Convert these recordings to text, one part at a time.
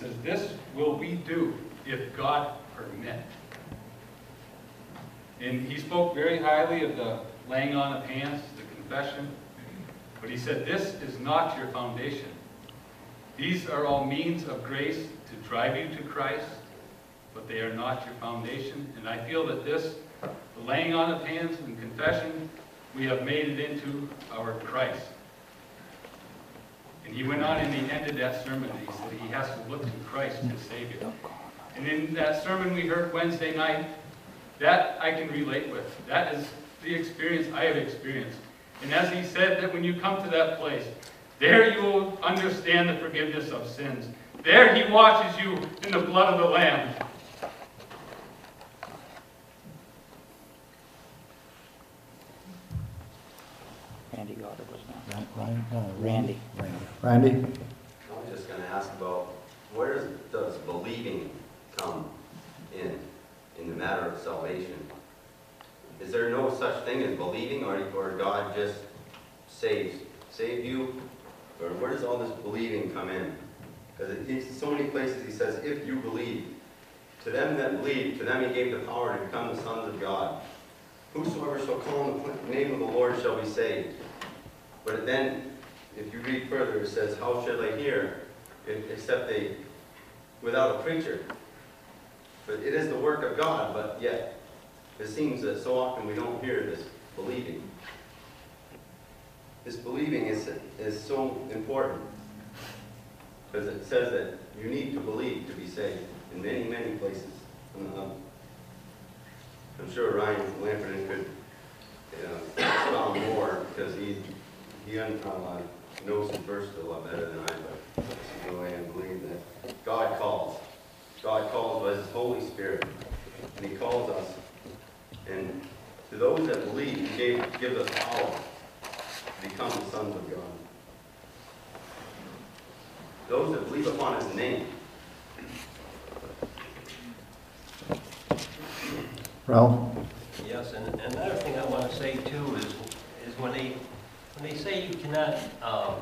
says, This will we do if God permit. And he spoke very highly of the laying on of hands, the confession. But he said, This is not your foundation. These are all means of grace to drive you to Christ, but they are not your foundation. And I feel that this, the laying on of hands and confession, we have made it into our Christ. And he went on and he ended that sermon, and he said he has to look to Christ, his Savior. And in that sermon we heard Wednesday night, that I can relate with. That is the experience I have experienced. And as he said, that when you come to that place, there you will understand the forgiveness of sins. There he washes you in the blood of the Lamb. Randy Goddard was not. Ryan, uh, Randy. Randy? I was just gonna ask about, where does, believing come in, in the matter of salvation? Is there no such thing as believing, or, or God just saves, saved you? Or where does all this believing come in? Because it's so many places he says, if you believe. To them that believe, to them he gave the power to become the sons of God. Whosoever shall call on the name of the Lord shall be saved. But then, if you read further, it says, How shall I hear except they, without a preacher? But it is the work of God, but yet, it seems that so often we don't hear this believing. This believing is, is so important. Because it says that you need to believe to be saved in many, many places. Um, I'm sure Ryan Lamperton could uh, more because he, he uh, knows his verse a lot better than I, but this is the way I believe that God calls. God calls by his Holy Spirit, and he calls us. And to those that believe, he gave, gives us power to become the sons of God. Those that believe upon his name. Ralph? Yes, and another thing I want to say too is, is when they, when they say you cannot um,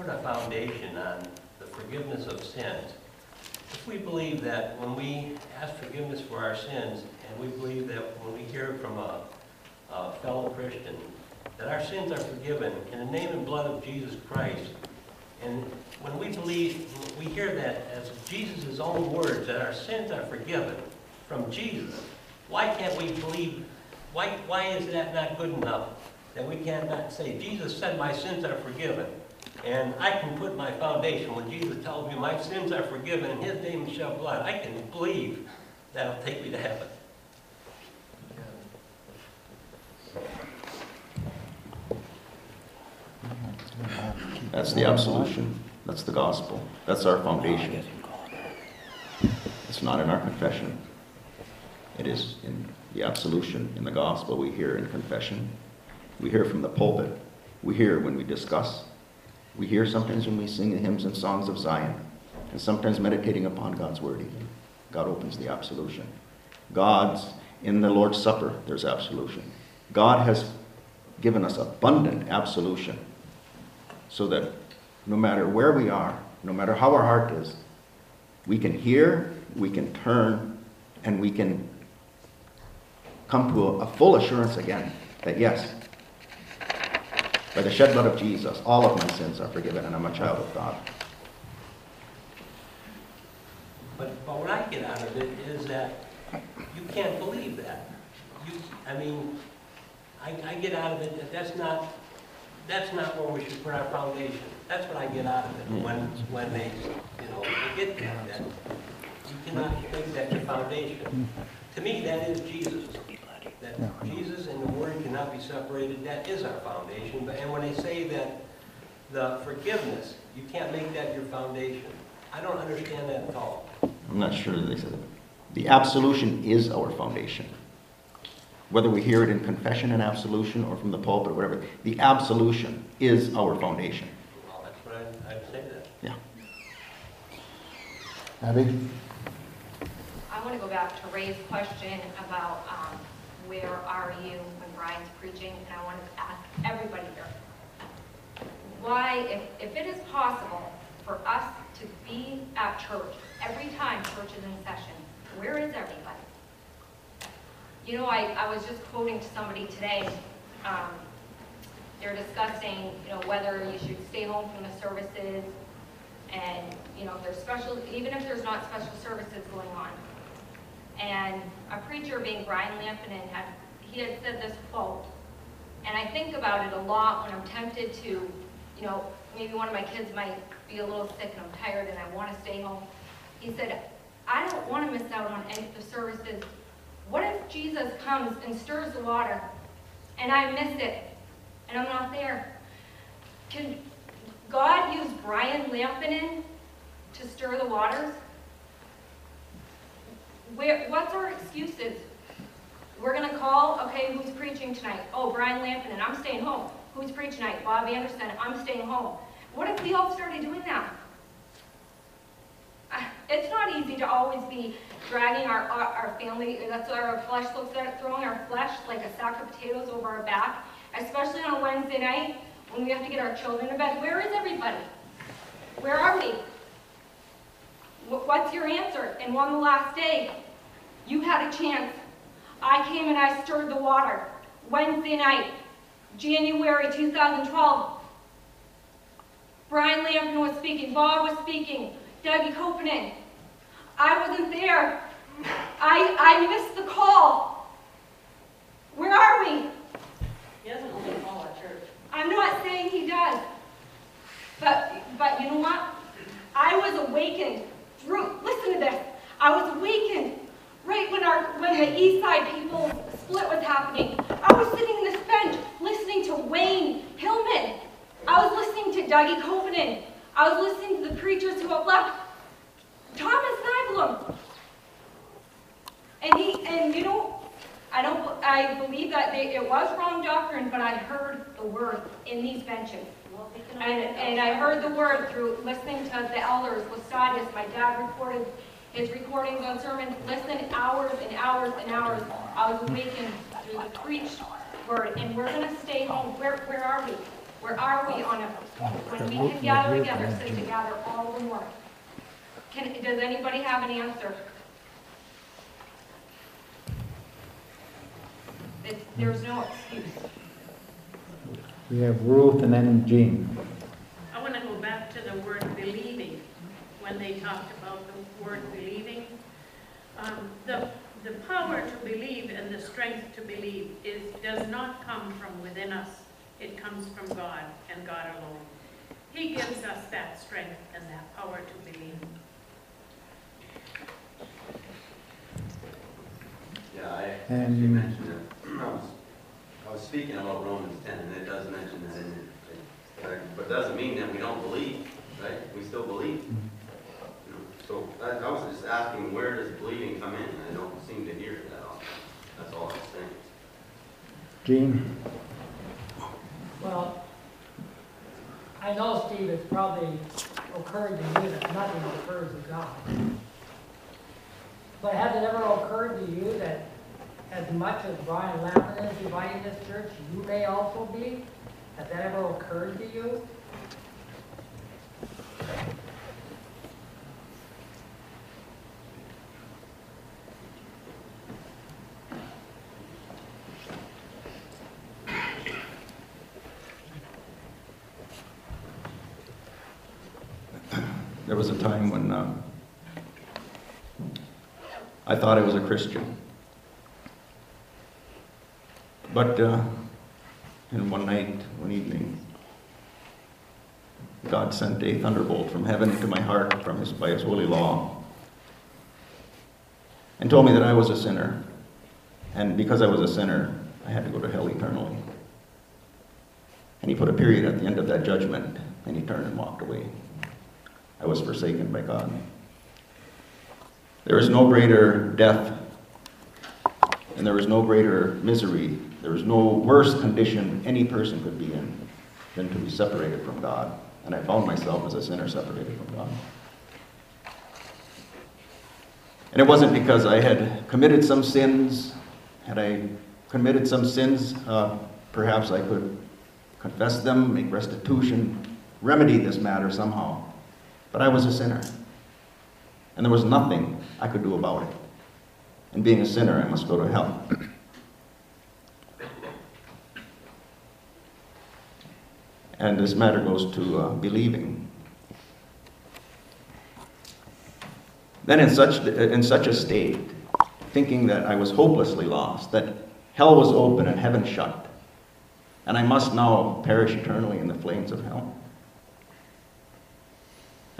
put a foundation on the forgiveness of sins, if we believe that when we ask forgiveness for our sins, and we believe that when we hear from a, a fellow Christian, that our sins are forgiven in the name and blood of Jesus Christ, and when we believe, we hear that as Jesus' own words, that our sins are forgiven from Jesus, why can't we believe, why, why is that not good enough? That we cannot say, Jesus said my sins are forgiven. And I can put my foundation, when Jesus tells me my sins are forgiven, in his name shall blood, I can believe that'll take me to heaven. That's the absolution. That's the gospel. That's our foundation. It's not in our confession. It is in the absolution, in the gospel. We hear in confession. We hear from the pulpit. We hear when we discuss. We hear sometimes when we sing the hymns and songs of Zion. And sometimes meditating upon God's word even. God opens the absolution. God's, in the Lord's Supper, there's absolution. God has given us abundant absolution so that no matter where we are, no matter how our heart is, we can hear, we can turn, and we can come to a, a full assurance again that yes, by the shed blood of Jesus, all of my sins are forgiven and I'm a child of God. But, but what I get out of it is that you can't believe that. You, I mean, I, I get out of it that that's not, that's not where we should put our foundation. That's what I get out of it hmm. when, when they, you know, they get that, that you cannot make that your foundation. To me, that is Jesus. That Jesus and the Word cannot be separated, that is our foundation. But, and when they say that the forgiveness, you can't make that your foundation, I don't understand that at all. I'm not sure that they said it. The absolution is our foundation. Whether we hear it in confession and absolution or from the pulpit or whatever, the absolution is our foundation. Well, that's what I, I'd say that. Yeah. Abby? I want to go back to Ray's question about um, where are you when Brian's preaching, and I want to ask everybody here. Why, if, if it is possible for us to be at church every time church is in session. Where is everybody? You know, I, I was just quoting to somebody today, um, they're discussing, you know, whether you should stay home from the services and, you know, if there's special, even if there's not special services going on. And a preacher being Brian Lampinen had, he had said this quote, and I think about it a lot when I'm tempted to, you know, maybe one of my kids might be a little sick and I'm tired and I want to stay home. He said, I don't want to miss out on any of the services. What if Jesus comes and stirs the water and I miss it and I'm not there? Can God use Brian Lampinen to stir the waters? Where, what's our excuses? We're gonna call, okay, who's preaching tonight? Oh, Brian Lampinen, I'm staying home. Who's preaching tonight? Bob Anderson, I'm staying home. What if we all started doing that? Uh, It's not easy to always be dragging our, our our family, that's what our flesh looks like, throwing our flesh like a sack of potatoes over our back, especially on a Wednesday night when we have to get our children to bed. Where is everybody? Where are we? What's your answer? And on the last day, you had a chance. I came and I stirred the water. Wednesday night, January 2012. Brian Lampinen was speaking, Bob was speaking, Debbie Kopanen. I wasn't there. I, I missed the call. Where are we? He doesn't only call at church. I'm not saying he does. But, but you know what? I was awakened through, listen to this. I was awakened right when our, when the East Side people split was happening. I was sitting in this bench listening to Wayne Hillman. I was listening to Dougie Kopanen. I was listening to the preachers who have left. Thomas Nyblum. And he, and you know, I don't, I believe that they, it was wrong doctrine, but I heard the word in these benches. Well, And, and I heard the word through listening to the elders, Laestadius, my dad recorded his recordings on sermons, listened hours and hours and hours. I was awakened through the preached word, and we're gonna stay home. Where, where are we? Where are we on a, when we can gather together, sit together all the more? Can, does anybody have an answer? It's, there's no excuse. We have Ruth and then Jean. I want to go back to the word believing, when they talked about the word believing. Um, The, the power to believe and the strength to believe is, does not come from within us. It comes from God and God alone. He gives us that strength and that power to believe. Yeah, I And- actually mentioned it. I was, I was speaking about Romans 10, and it does mention that in it. But doesn't mean that we don't believe, right? We still believe. You know, So I, I was just asking, where does bleeding come in? I don't seem to hear it that often. That's all I was saying. Gene? Well, I know, Steve, it's probably occurred to you that nothing occurs to God. But has it ever occurred to you that as much as Brian Lampinen is dividing this church, you may also be? Has that ever occurred to you? There was a time when uh, I thought I was a Christian. But uh, in one night, one evening, God sent a thunderbolt from heaven to my heart from his, by his holy law and told me that I was a sinner. And because I was a sinner, I had to go to hell eternally. And he put a period at the end of that judgment, and he turned and walked away. I was forsaken by God. There is no greater death, and there is no greater misery, there is no worse condition any person could be in than to be separated from God. And I found myself as a sinner separated from God. And it wasn't because I had committed some sins. Had I committed some sins, uh, perhaps I could confess them, make restitution, remedy this matter somehow. But I was a sinner. And there was nothing I could do about it. And being a sinner, I must go to hell. And this matter goes to uh, believing. Then, in such, in such a state, thinking that I was hopelessly lost, that hell was open and heaven shut, and I must now perish eternally in the flames of hell.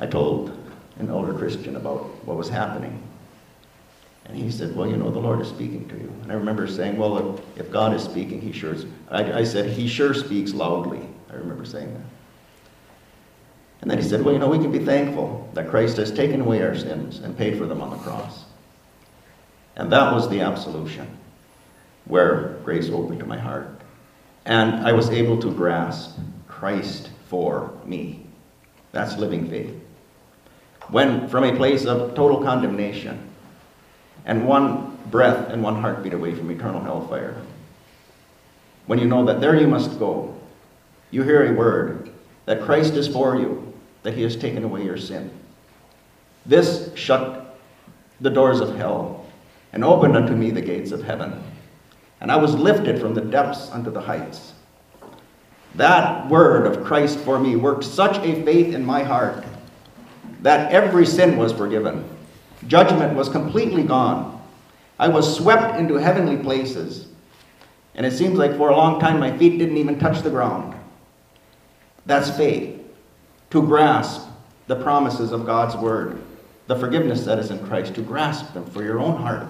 I told an older Christian about what was happening. And he said, Well, you know, the Lord is speaking to you. And I remember saying, Well, if, if God is speaking, he sure, I, I said, He sure speaks loudly. I remember saying that. And then he said, Well, you know, we can be thankful that Christ has taken away our sins and paid for them on the cross. And that was the absolution where grace opened to my heart. And I was able to grasp Christ for me. That's living faith. When from a place of total condemnation and one breath and one heartbeat away from eternal hellfire, when you know that there you must go, you hear a word that Christ is for you, that he has taken away your sin. This shut the doors of hell and opened unto me the gates of heaven. And I was lifted from the depths unto the heights. That word of Christ for me worked such a faith in my heart that every sin was forgiven. Judgment was completely gone. I was swept into heavenly places. And it seems like for a long time my feet didn't even touch the ground. That's faith. To grasp the promises of God's word, the forgiveness that is in Christ, to grasp them for your own heart,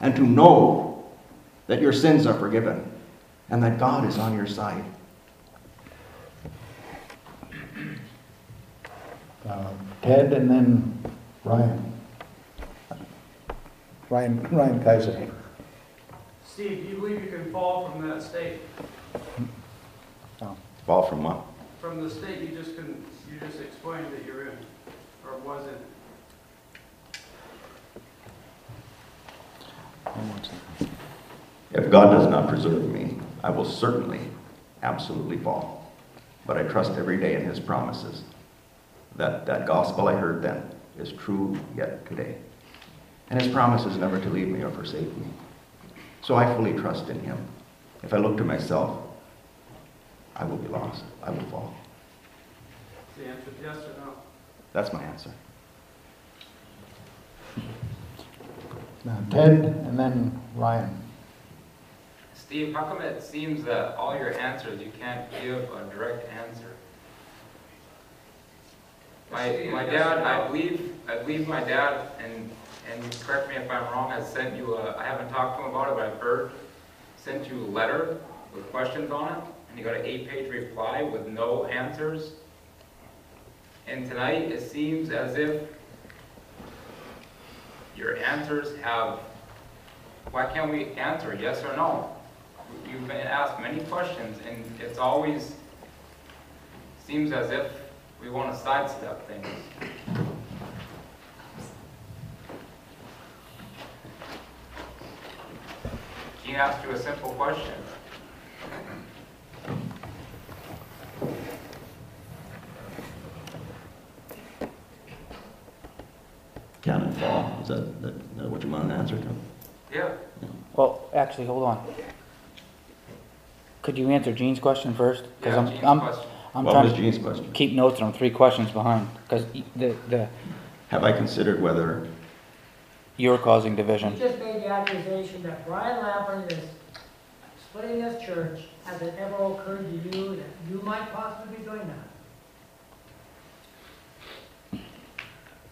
and to know that your sins are forgiven and that God is on your side. Uh, Ted and then Ryan. Ryan, Ryan Kaiser. Steve, do you believe you can fall from that state? Fall from what? From the state you just can, you just explained that you're in, or was it? If God does not preserve me, I will certainly, absolutely fall. But I trust every day in his promises that that gospel I heard then is true yet today. And his promise is never to leave me or forsake me. So I fully trust in him. If I look to myself, I will be lost. I will fall. Is the answer yes or no? That's my answer. Now Ted and then Ryan. Steve, how come it seems that all your answers, you can't give a direct answer? My, my dad, I believe, I believe my dad, and, and correct me if I'm wrong, has sent you a, I haven't talked to him about it, but I've heard, sent you a letter with questions on it, and you got an eight-page reply with no answers. And tonight, it seems as if your answers have, why can't we answer yes or no? You've been asked many questions, and it's always, seems as if we want to sidestep things. Gene asked you a simple question. Can it fall? Is that, that, that what you want an answer to? Yeah. Well, actually, hold on. Could you answer Gene's question first? 'Cause Yeah, I'm- Gene's I'm- question. I'm What trying was to Gene's question? keep notes, and I'm three questions behind, because the, the, Have I considered whether you're causing You division. just made the accusation that Brian Lampinen is splitting this church. Has it ever occurred to you that you might possibly be doing that?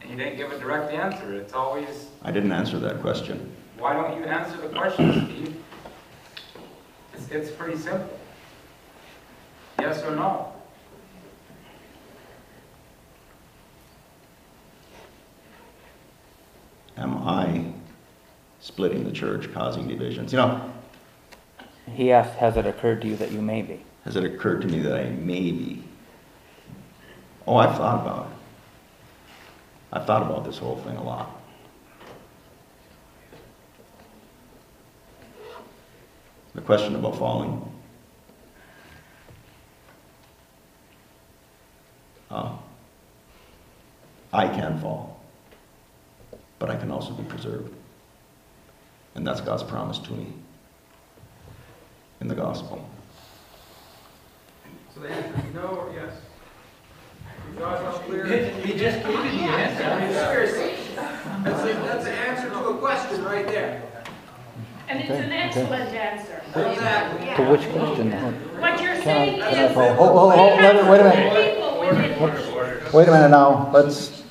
And you didn't give a direct answer. It's always, I didn't answer that question? why don't you answer the question, Steve? It's, it's pretty simple. Yes or no? Am I splitting the church, causing divisions? You know, He asked, has it occurred to you that you may be? has it occurred to me that I may be? Oh, I've thought about it. I've thought about this whole thing a lot. The question about falling. Uh, I can fall, but I can also be preserved. And that's God's promise to me in the gospel. So the answer is no or yes? You guys all clear? He just gave you the answer. I mean, seriously. That's, the- that's the answer to a question right there. And it's Okay, an okay. excellent answer. Exactly. To which question? then? What you're Can saying I is, follow? Oh, oh, oh, wait a- wait a minute. Wait a minute now, let's,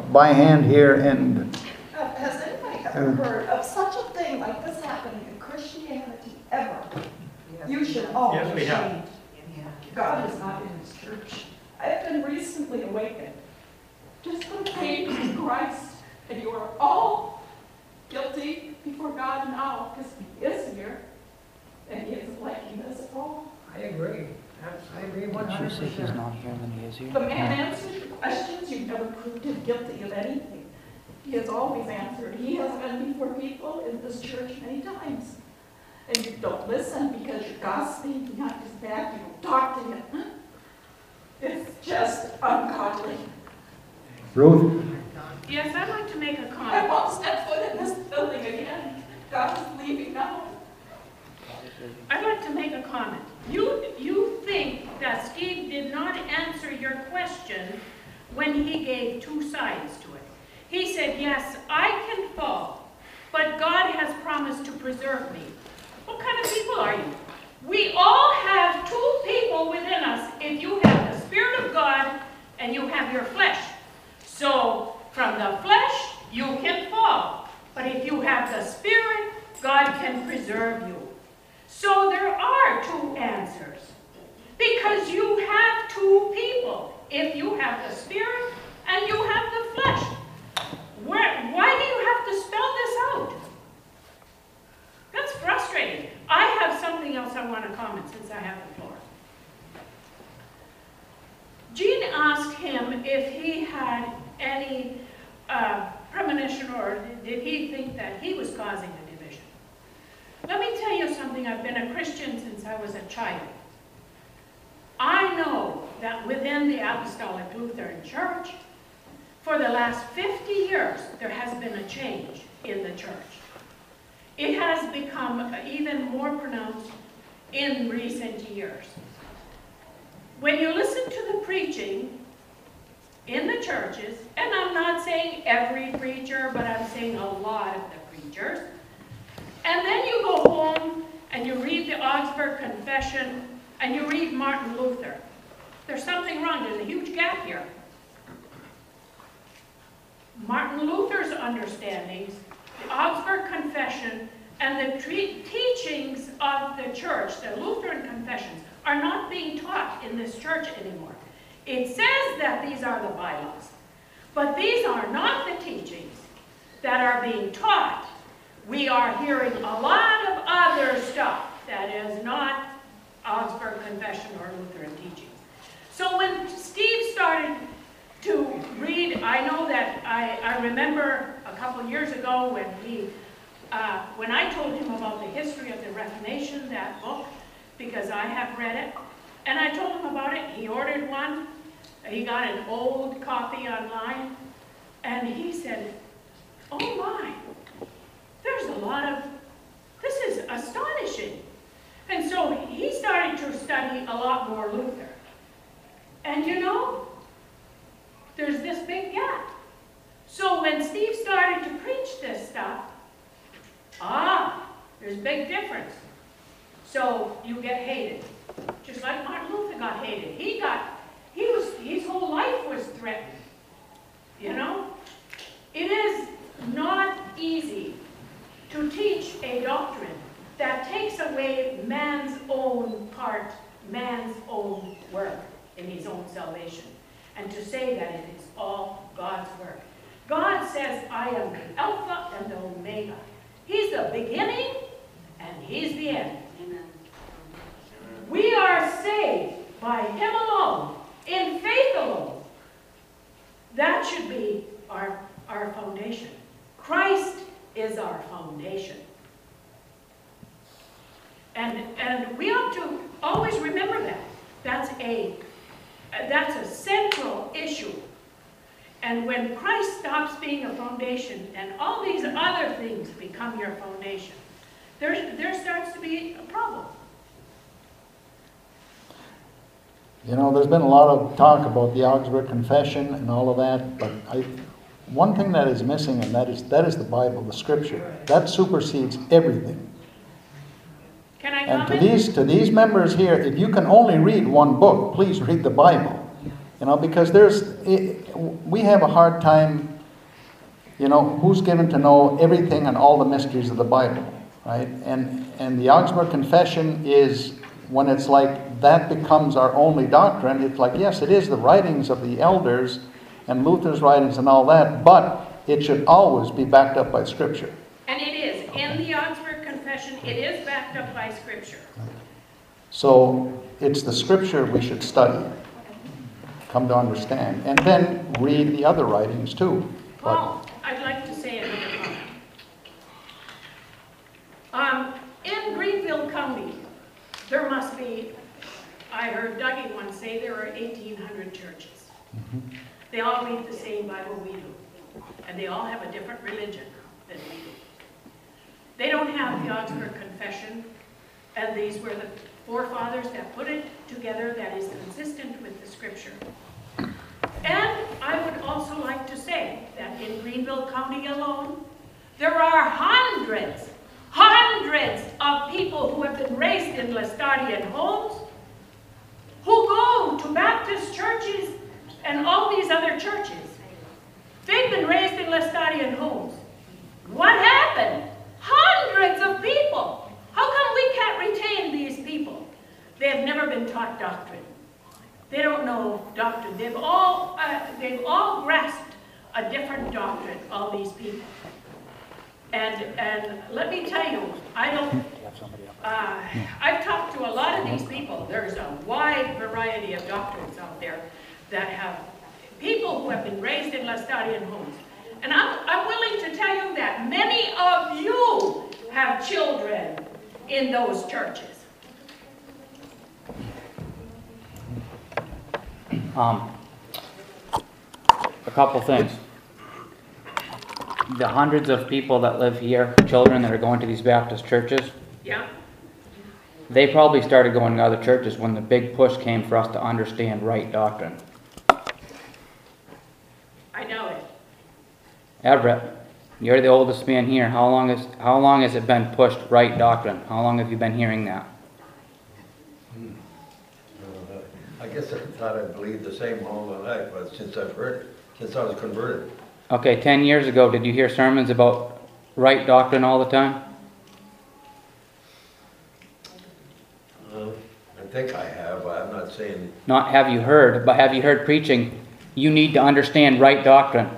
by hand here and, Has anybody ever uh. heard of such a thing like this happening in Christianity ever? You should all Yes, be ashamed. God is not in his church. I've been recently awakened. Just put a faith in Christ, and you are all guilty before God now, because he is here, and he isn't liking this at all. I agree. I agree one Did you hundred say he's percent. not here, then he is here? The man answered your questions, you've never proved him guilty of anything. He has always answered. He has been before people in this church many times. And you don't listen because you're gossiping behind his back, you don't talk to him. It's just ungodly. Ruth? Yes, I'd like to make a I comment. I won't step foot in this building again. God is leaving now. I'd like to make a comment. You, you think that Steve did not answer your question when he gave two sides to it. He said, yes, I can fall, but God has promised to preserve me. What kind of people are you? We all have two people within us if you have the Spirit of God and you have your flesh. So from the flesh, you can fall. But if you have the Spirit, God can preserve you. So there are two answers. Because you have two people. If you have the Spirit and you have the flesh. Where, why do you have to spell this out? That's frustrating. I have something else I want to comment since I have the floor. Jean asked him if he had any uh, premonition or did he think that he was causing division. Let me tell you something. I've been a Christian since I was a child. I know that within the Apostolic Lutheran Church, for the last 50 years, there has been a change in the church. It has become even more pronounced in recent years. When you listen to the preaching in the churches, and I'm not saying every preacher, but I'm saying a lot of the preachers, and then you go home and you read the Augsburg Confession and you read Martin Luther. There's something wrong. There's a huge gap here. Martin Luther's understandings, the Augsburg Confession, and the teachings of the church, the Lutheran confessions, are not being taught in this church anymore. It says that these are the bylaws, but these are not the teachings that are being taught. We are hearing a lot of other stuff that is not Augsburg Confession or Lutheran teaching. So when Steve started to read, I know that, I, I remember a couple years ago when he, uh, when I told him about the history of the Reformation, that book, because I have read it, and I told him about it, he ordered one, he got an old copy online, and he said, oh my, there's a lot of, this is astonishing. And so he started to study a lot more Luther. And you know, there's this big gap. So when Steve started to preach this stuff, ah, there's a big difference. So you get hated. Just like Martin Luther got hated. He got, he was, his whole life was threatened. You know? It is not easy to teach a doctrine that takes away man's own part, man's own work in his own salvation, and to say that it is all God's work. God says, I am the Alpha and the Omega. He's the beginning and He's the end. Amen. We are saved by Him alone, in faith alone. That should be our, our foundation. Christ is our foundation. And, and we ought to always remember that. That's a, that's a central issue. And when Christ stops being a foundation and all these other things become your foundation, there, there starts to be a problem. You know, there's been a lot of talk about the Augsburg Confession and all of that, but I, one thing that is missing, and that is, that is the Bible, the Scripture. That supersedes everything. Can I And to these, to these members here, if you can only read one book, please read the Bible. You know, because there's, it, we have a hard time, you know, who's given to know everything and all the mysteries of the Bible, right? And, and the Augsburg Confession is, when it's like that becomes our only doctrine, it's like, yes, it is the writings of the elders and Luther's writings and all that, but it should always be backed up by Scripture. And it is, in the Augsburg Confession, it is backed up by Scripture. So it's the scripture we should study, come to understand, and then read the other writings too. But Paul, I'd like to say another comment. Um, in Greenville County, there must be, I heard Dougie once say there are eighteen hundred churches. They all read the same Bible we do, and they all have a different religion than we do. They don't have the Augsburg Confession, and these were the forefathers that put it together that is consistent with the scripture. And I would also like to say that in Greenville County alone, there are hundreds, hundreds of people who have been raised in Laestadian homes, who go to Baptist churches and all these other churches. They've been raised in Laestadian homes. What happened? Hundreds of people. How come we can't retain these people? They have never been taught doctrine. They don't know doctrine. They've all, uh, they've all grasped a different doctrine, all these people. And, and let me tell you, I don't, uh, I've talked to a lot of these people. There's a wide variety of doctrines out there that have people who have been raised in Laestadian homes. And I'm, I'm willing to tell you that many of you have children in those churches. Um, a couple things. The hundreds of people that live here, children that are going to these Baptist churches, Yeah? they probably started going to other churches when the big push came for us to understand right doctrine. I know it. Everett, you're the oldest man here. How long has how long has it been pushed right doctrine? How long have you been hearing that? I guess I thought I believed the same all my life, but since I've heard it, since I was converted. Okay, ten years ago, did you hear sermons about right doctrine all the time? Uh, I think I have, I'm not saying, Not have you heard, but have you heard preaching? You need to understand right doctrine.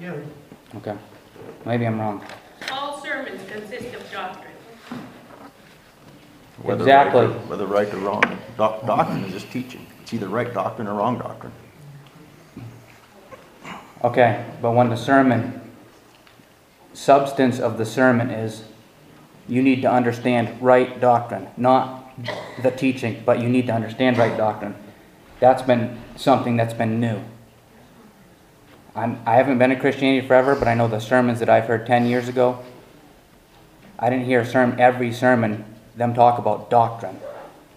yeah, Okay, maybe I'm wrong. All sermons consist of doctrine. Whether right or- Exactly. Whether right or wrong. Doc- Doctrine is just teaching. It's either right doctrine or wrong doctrine. Okay, but when the sermon, substance of the sermon is, you need to understand right doctrine, not the teaching, but you need to understand right doctrine. That's been something that's been new. I'm, I haven't been in Christianity forever, but I know the sermons that I've heard 10 years ago. I didn't hear sermon, every sermon, them talk about doctrine.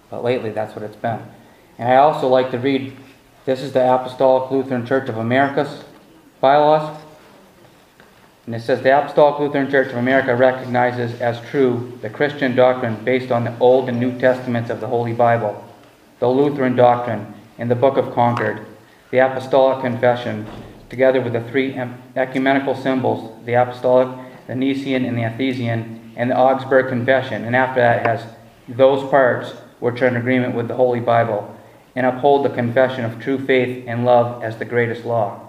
But lately, that's what it's been. And I also like to read, this is the Apostolic Lutheran Church of America's bylaws. And it says the Apostolic Lutheran Church of America recognizes as true the Christian doctrine based on the Old and New Testaments of the Holy Bible, the Lutheran doctrine in the Book of Concord, the Apostolic Confession, together with the three ecumenical symbols, the Apostolic, the Nicene, and the Athanasian, and the Augsburg Confession. And after that, has those parts which are in agreement with the Holy Bible, and uphold the confession of true faith and love as the greatest law.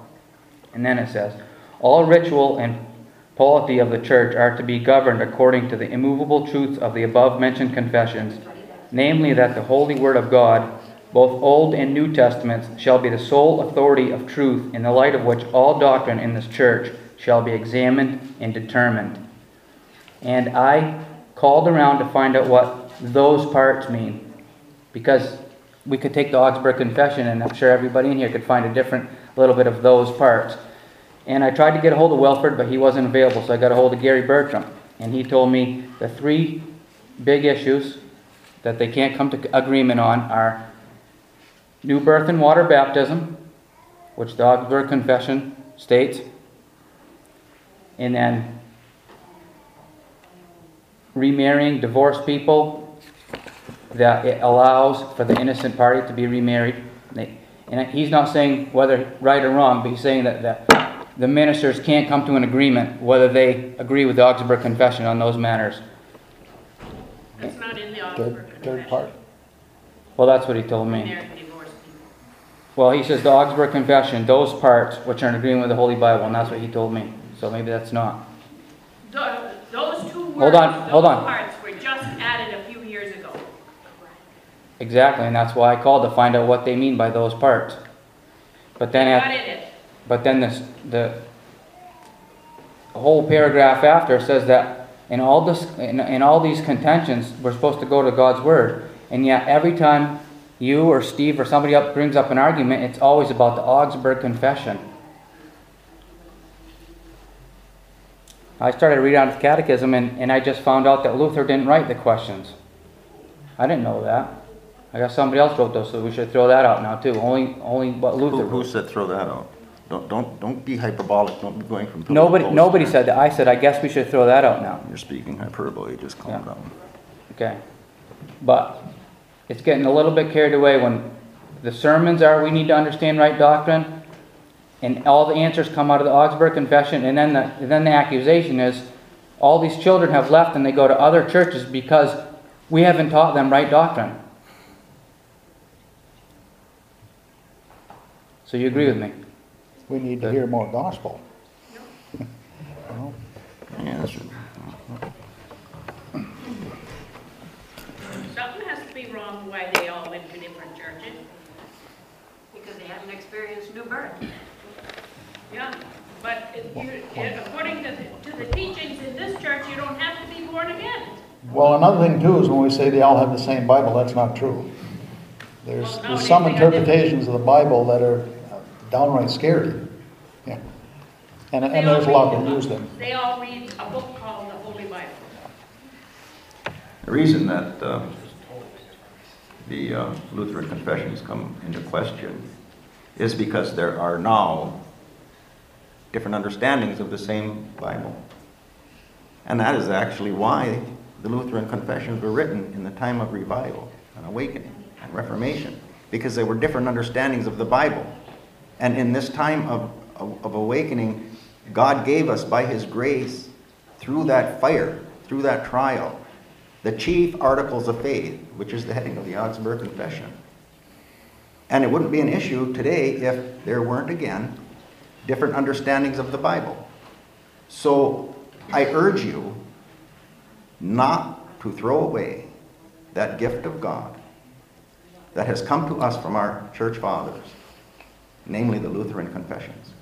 And then it says, All ritual and polity of the church are to be governed according to the immovable truths of the above mentioned confessions, namely that the holy word of God, both Old and New Testaments, shall be the sole authority of truth, in the light of which all doctrine in this church shall be examined and determined. And I called around to find out what those parts mean, because we could take the Augsburg Confession, and I'm sure everybody in here could find a different little bit of those parts. And I tried to get a hold of Welford, but he wasn't available, so I got a hold of Gary Bertram. And he told me the three big issues that they can't come to agreement on are new birth and water baptism, which the Augsburg Confession states, and then remarrying divorced people, that it allows for the innocent party to be remarried. And he's not saying whether right or wrong, but he's saying that, that the ministers can't come to an agreement whether they agree with the Augsburg Confession on those matters. That's not in the Augsburg Third, Confession. third part. Well, that's what he told me. American divorced people. Well, he says the Augsburg Confession, those parts which are in agreement with the Holy Bible, and that's what he told me. So maybe that's not. Tho- Those two words. Hold on, hold on. Parts were just added a few years ago. Exactly, and that's why I called to find out what they mean by those parts. But then, at, but then this, the whole paragraph after says that in all this, in, in all these contentions, we're supposed to go to God's word. And yet, every time you or Steve or somebody up brings up an argument, it's always about the Augsburg Confession. I started reading out the catechism, and, and I just found out that Luther didn't write the questions. I didn't know that. I guess somebody else wrote those, so we should throw that out now too. Only, only what Luther Who, who said throw that out? Don't, don't, don't be hyperbolic, don't be going from. Nobody, nobody said that. I said, I guess we should throw that out now. You're speaking hyperbole, just calm Yeah. down. Okay. But it's getting a little bit carried away when the sermons are, we need to understand right doctrine, and all the answers come out of the Augsburg Confession, and then the, and then the accusation is, all these children have left and they go to other churches because we haven't taught them right doctrine. So you agree with me? We need to hear more gospel. You know? Yeah, that's true. Something has to be wrong why they all went to different churches. Because they hadn't experienced new birth. Yeah, but it- you, it- according to, the- to the teachings in this church, you don't have to be born again. Well, another thing too is when we say they all have the same Bible, that's not true. There's, Well, there's some they got different- interpretations of the Bible that are downright scary. Yeah. And, They and all there's a lot read- that use them. They all read a book called the Holy Bible. The reason that uh, the uh, Lutheran confessions come into question is because there are now different understandings of the same Bible. And that is actually why the Lutheran confessions were written in the time of revival and awakening and Reformation, because there were different understandings of the Bible. And in this time of, of, of awakening, God gave us by His grace, through that fire, through that trial, the chief articles of faith, which is the heading of the Augsburg Confession. And it wouldn't be an issue today if there weren't, again, different understandings of the Bible. So I urge you not to throw away that gift of God that has come to us from our church fathers, namely the Lutheran confessions.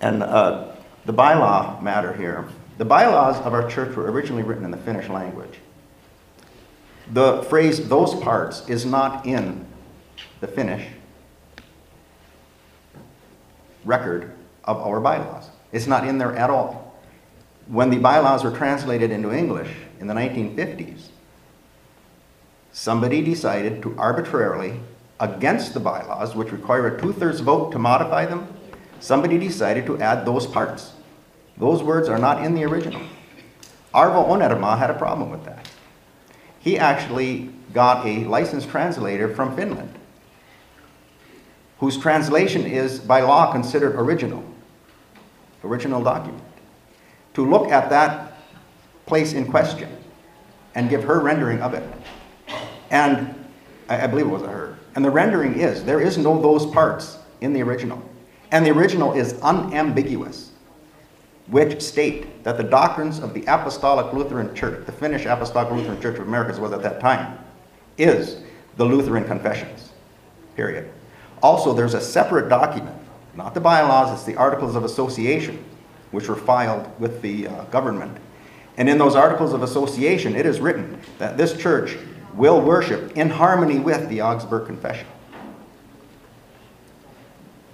And uh, the bylaw matter here. The bylaws of our church were originally written in the Finnish language. The phrase those parts is not in the Finnish record of our bylaws. It's not in there at all. When the bylaws were translated into English in the 1950s, somebody decided to arbitrarily, against the bylaws, which require a two thirds vote to modify them, somebody decided to add those parts. Those words are not in the original. Arvo Onerma had a problem with that. He actually got a licensed translator from Finland, whose translation is by law considered original, original document, to look at that place in question and give her rendering of it. And I, I believe it was a her. And the rendering is there is no those parts in the original. And the original is unambiguous, which state that the doctrines of the Apostolic Lutheran Church, the Finnish Apostolic Lutheran Church of Americas was at that time, is the Lutheran Confessions. Period. Also, there's a separate document, not the bylaws, it's the Articles of Association, which were filed with the uh, government. And in those Articles of Association, it is written that this church will worship in harmony with the Augsburg Confession.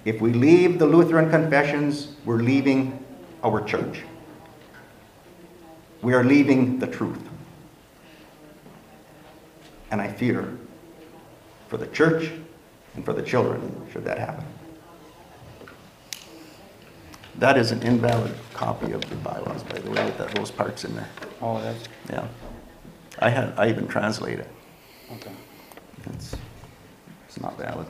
If we leave the Lutheran confessions, we're leaving our church. We are leaving the truth. And I fear for the church and for the children should that happen. That is an invalid copy of the bylaws, by the way, with that- those parts in there. Oh, that's, Yeah. I had, I even translate it. okay. It's, it's not valid.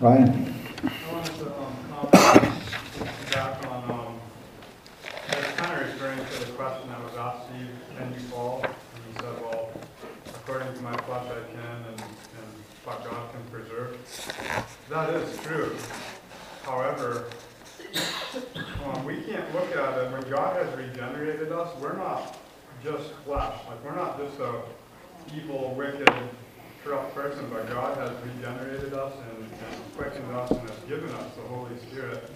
Ryan? I wanted to um, comment back on, um, I was kind of referring to the question that was asked to you, can you fall? And you said, well, according to my flesh I can, and, and what God can preserve. That is true. However, um, we can't look at it, when God has regenerated us, we're not just flesh. Like, we're not just a evil, wicked, corrupt person, but God has regenerated us and, and quickened us and has given us the Holy Spirit.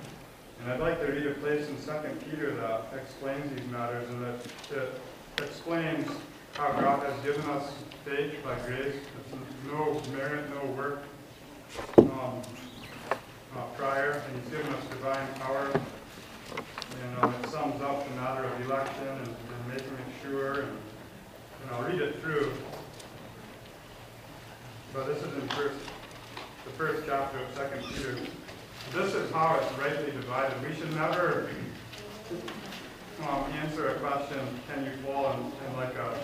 And I'd like to read a place in Second Peter that explains these matters and that it explains how God has given us faith by grace. It's no merit, no work um, uh, prior, and He's given us divine power. And um, it sums up the matter of election and, and making it sure. And, and I'll read it through. But this is in first, the first chapter of Second Peter. This is how it's rightly divided. We should never um, answer a question, can you fall, in, in like a,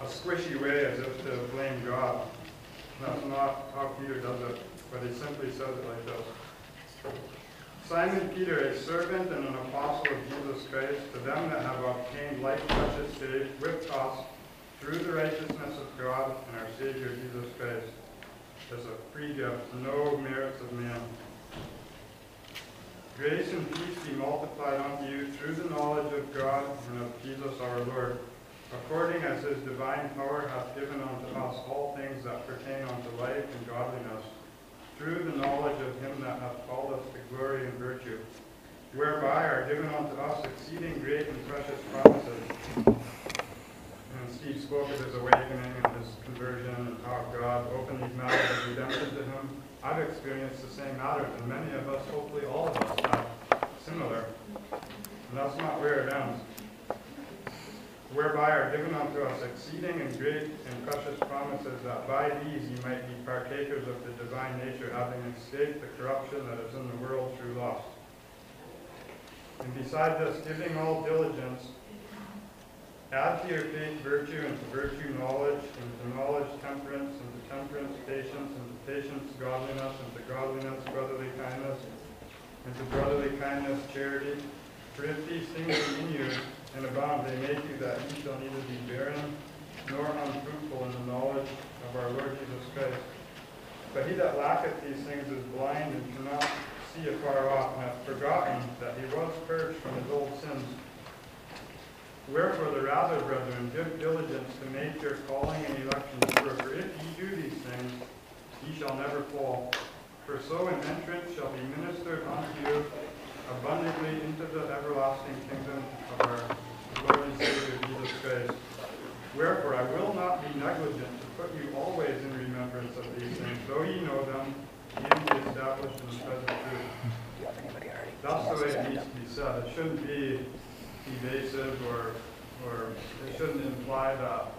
a squishy way as if to blame God. That's not how Peter does it, but he simply says it like this. Simon Peter, a servant and an apostle of Jesus Christ, to them that have obtained like precious faith with us through the righteousness of God and our Savior Jesus Christ. As a free gift, no merits of man. Grace and peace be multiplied unto you through the knowledge of God and of Jesus our Lord, according as his divine power hath given unto us all things that pertain unto life and godliness, through the knowledge of him that hath called us to glory and virtue, whereby are given unto us exceeding great and precious promises. And Steve spoke of his awakening and his conversion and how God opened these matters of redemption to him. I've experienced the same matters, and many of us, hopefully all of us, have similar. And that's not where it ends. Whereby are given unto us exceeding and great and precious promises, that by these ye might be partakers of the divine nature, having escaped the corruption that is in the world through lust. And beside this, giving all diligence, Add to your faith virtue, and to virtue knowledge, and to knowledge temperance, and to temperance patience, and patience godliness, and to godliness brotherly kindness, and to brotherly kindness charity. For if these things be in you and abound, they make you that ye shall neither be barren nor unfruitful in the knowledge of our Lord Jesus Christ. But he that lacketh these things is blind and cannot see afar off, and hath forgotten that he was purged from his old sins. Wherefore the rather, brethren, give diligence to make your calling and election sure. For if ye do these things, ye shall never fall. For so an entrance shall be ministered unto you abundantly into the everlasting kingdom of our Lord and Savior Jesus Christ. Wherefore I will not be negligent to put you always in remembrance of these things, though ye know them, even be established in the present truth. That's the way it needs to be said. It shouldn't be evasive or, or it shouldn't imply that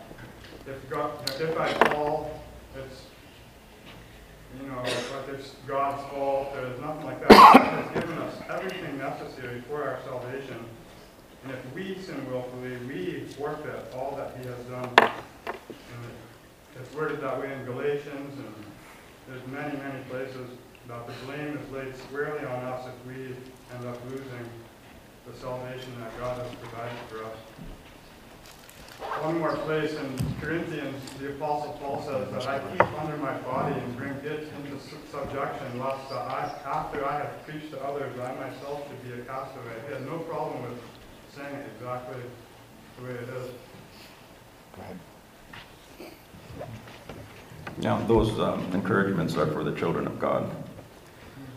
if God, if I fall, it's, you know, like it's God's fault, there's nothing like that. God has given us everything necessary for our salvation. And if we sin willfully, we forfeit all that he has done. And it's worded that way in Galatians, and there's many, many places that the blame is laid squarely on us if we end up losing the salvation that God has provided for us. One more place in Corinthians, the Apostle Paul says that I keep under my body and bring it into subjection, lest I, after I have preached to others, I myself should be a castaway. He had no problem with saying it exactly the way it is. Now, those um, encouragements are for the children of God.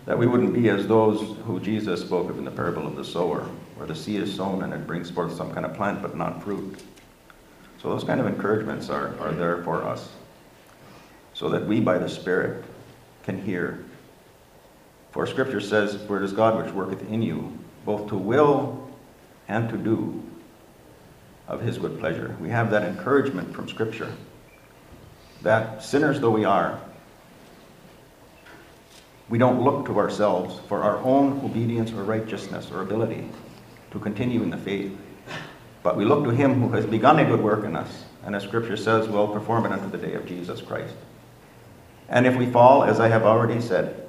That we wouldn't be as those who Jesus spoke of in the parable of the sower, where the seed is sown and it brings forth some kind of plant but not fruit. So those kind of encouragements are, are there for us. so that we by the Spirit can hear. For Scripture says, For it is God which worketh in you, both to will and to do of his good pleasure. We have that encouragement from Scripture that sinners though we are, we don't look to ourselves for our own obedience or righteousness or ability to continue in the faith, but we look to him who has begun a good work in us, and as Scripture says, will perform it unto the day of Jesus Christ. And if we fall, as I have already said,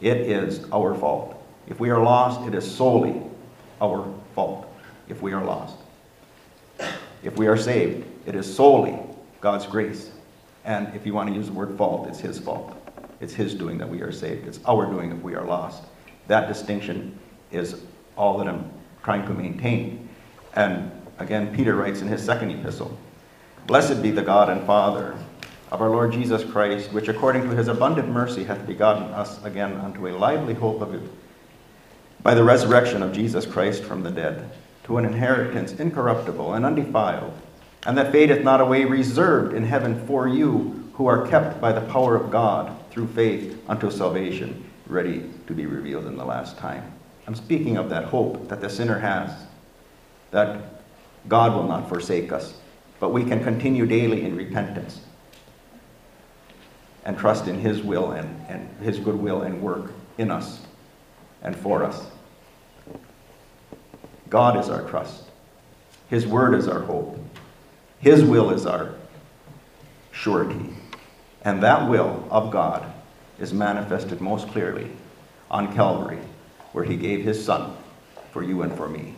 it is our fault. If we are lost, it is solely our fault if we are lost. If we are saved, it is solely God's grace. And if you want to use the word fault, it's His fault. It's His doing that we are saved. It's our doing if we are lost. That distinction is all that I'm trying to maintain. And again, Peter writes in his second epistle Blessed be the God and Father of our Lord Jesus Christ, which according to his abundant mercy hath begotten us again unto a lively hope of it by the resurrection of Jesus Christ from the dead, to an inheritance incorruptible and undefiled, and that fadeth not away, reserved in heaven for you, who are kept by the power of God through faith unto salvation, ready to be revealed in the last time. I'm speaking of that hope that the sinner has, that God will not forsake us, but we can continue daily in repentance and trust in His will and, and His good will and work in us and for us. God is our trust. His word is our hope. His will is our surety. And that will of God is manifested most clearly on Calvary, where He gave His Son for you and for me.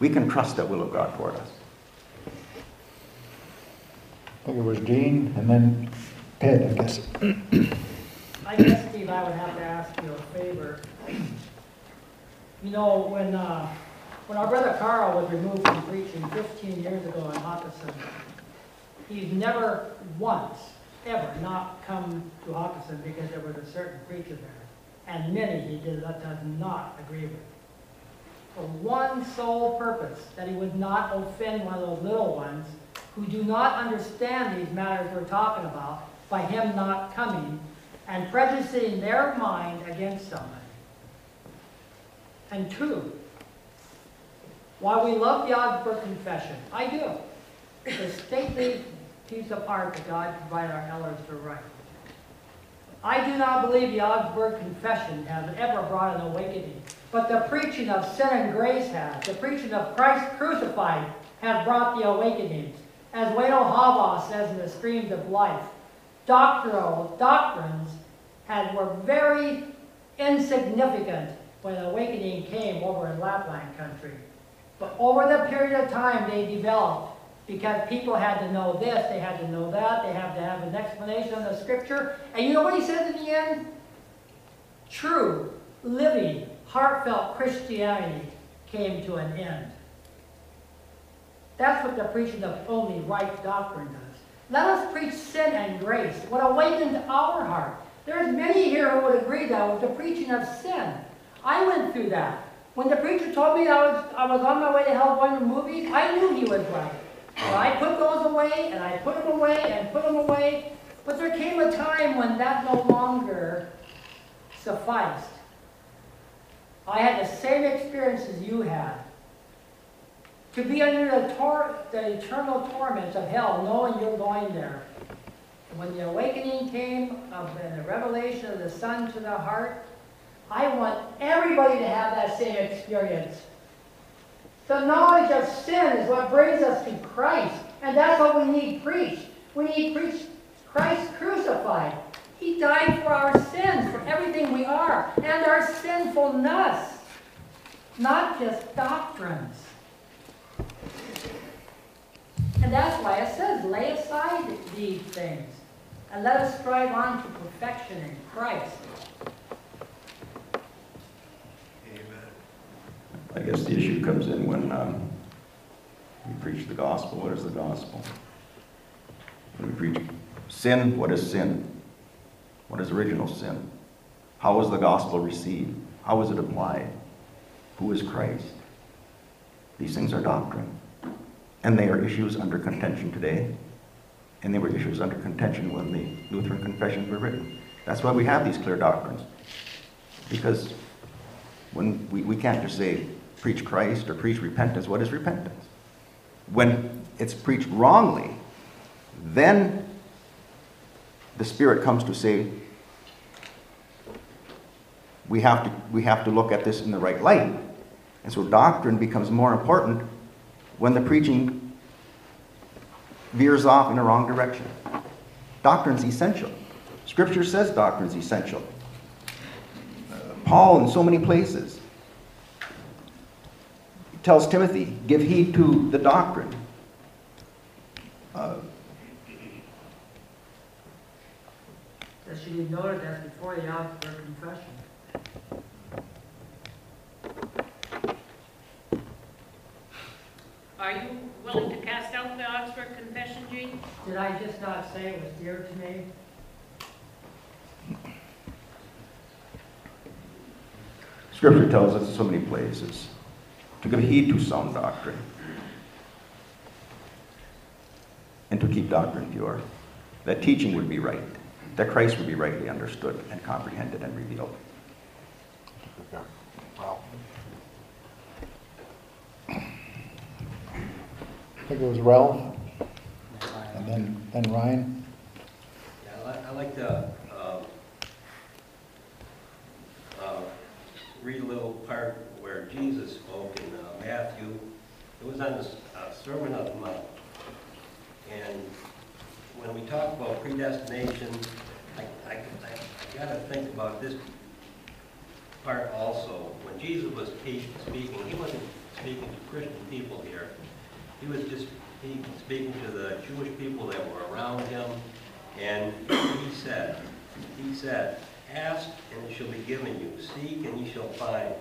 We can trust that will of God toward us. I think it was Gene and then Ted, I guess. I guess, Steve, I would have to ask you a favor. You know, when, uh, when our brother Carl was removed from preaching 15 years ago in Hawkinson, he's never once, ever, not come to Hawkinson because there was a certain preacher there. And many he did that does not agree with. For one sole purpose, that he would not offend one of those little ones who do not understand these matters we're talking about by him not coming and prejudicing their mind against somebody. And two, while we love the Augsburg Confession, I do, the stately piece of art that God provided our elders to write. I do not believe the Augsburg Confession has ever brought an awakening, but the preaching of sin and grace has. The preaching of Christ crucified has brought the awakenings. As Väinö Havas says in the Streams of Life, doctrinal doctrines had, were very insignificant when awakening came over in Lapland country. But over the period of time they developed because people had to know this, they had to know that, they had to have an explanation of the scripture. And you know what he says in the end? True, living, heartfelt Christianity came to an end. That's what the preaching of only right doctrine does. Let us preach sin and grace, what awakened our heart. There's many here who would agree that with the preaching of sin. I went through that. When the preacher told me I was, I was on my way to hell going to movies, I knew he was right. But I put those away, and I put them away, and put them away. But there came a time when that no longer sufficed. I had the same experience as you had. To be under the, tor the eternal torments of hell, knowing you're going there. When the awakening came of the revelation of the Son to the heart, I want everybody to have that same experience. The knowledge of sin is what brings us to Christ, and that's what we need preached. We need preached Christ crucified. He died for our sins, for everything we are, and our sinfulness, not just doctrines. And that's why it says, lay aside these things, and let us strive on to perfection in Christ. Amen. I guess the issue comes in when um, we preach the gospel. What is the gospel? When we preach sin, what is sin? What is original sin? How was the gospel received? How was it applied? Who is Christ? These things are doctrine. And they are issues under contention today. And they were issues under contention when the Lutheran confessions were written. That's why we have these clear doctrines. Because when we, we can't just say preach Christ or preach repentance. What is repentance? When it's preached wrongly, then the Spirit comes to say, we have to, we have to look at this in the right light. And so doctrine becomes more important when the preaching veers off in a wrong direction. Doctrine's essential. Scripture says doctrine's essential. Uh, Paul, in so many places, tells Timothy, give heed to the doctrine. Uh, That should be noted as before the Augsburg Confession. Are you willing to cast out the Augsburg Confession, Gene? Did I just not say it was dear to me? Scripture tells us in so many places to give heed to sound doctrine and to keep doctrine pure, that teaching would be right, that Christ would be rightly understood and comprehended and revealed. Okay. I think it was Ralph, and then, then Ryan. Yeah, I like, I like to, um, uh, read a little part where Jesus spoke in uh, Matthew. It was on the uh, Sermon on the Mount. And when we talk about predestination, I, I, I I gotta think about this part also. When Jesus was speaking, he wasn't speaking to Christian people here. He was just speaking, speaking to the Jewish people that were around him. And he said, he said, ask and it shall be given you. Seek and ye shall find.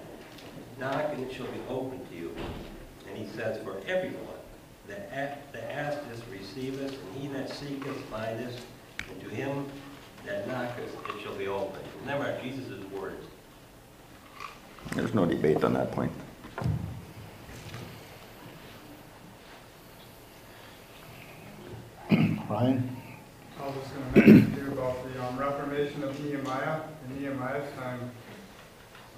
Knock and it shall be opened to you. And he says, for everyone that a- that asketh receiveth, and he that seeketh findeth, and to him that knocketh it shall be opened. Remember, Jesus' words. There's no debate on that point. Ryan? I was just gonna mention to you about the um, Reformation of Nehemiah, in Nehemiah's time.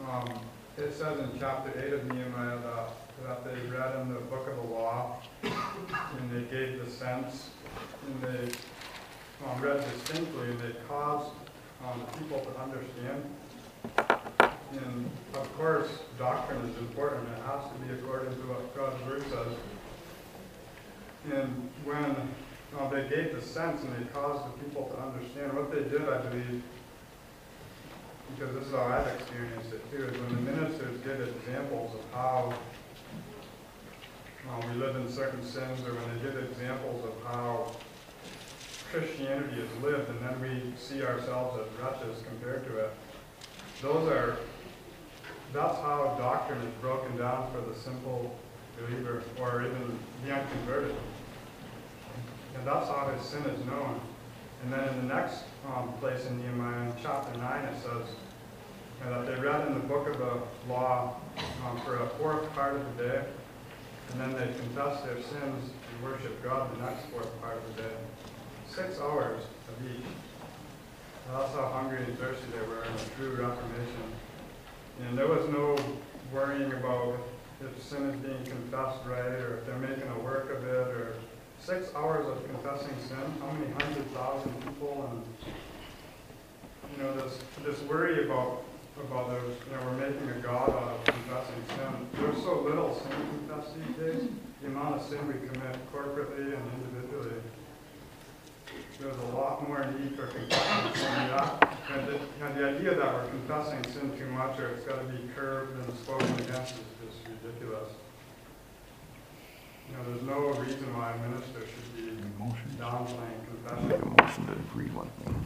Um, it says in chapter eight of Nehemiah that, that they read in the book of the law, and they gave the sense, and they, um, read distinctly, and they caused, um, the people to understand. And of course, doctrine is important, it has to be according to what God's word says. And when uh, they gave the sense and they caused the people to understand. What they did, I believe, because this is how I've experienced it too, is when the ministers give examples of how we live in certain sins, or when they give examples of how Christianity is lived, and then we see ourselves as wretches compared to it. Those are, that's how doctrine is broken down for the simple believer, or even the unconverted. And that's how his sin is known. And then in the next um, place in Nehemiah, in chapter 9, it says uh, that they read in the book of the law um, for a fourth part of the day, and then they confess their sins and worship God the next fourth part of the day. Six hours of each. That's how hungry and thirsty they were in a true reformation. And there was no worrying about if sin is being confessed right, or if they're making a work of it, or six hours of confessing sin, how many hundred thousand people, and, you know, this, this worry about, about those, you know, we're making a god out of confessing sin. There's so little sin confessed these days, the amount of sin we commit corporately and individually. There's a lot more need for confessing sin, that, and the, and the idea that we're confessing sin too much, or it's gotta be curbed and spoken against is just ridiculous. You know, there's no reason why a minister should be downplaying Make confession. a motion to read one thing.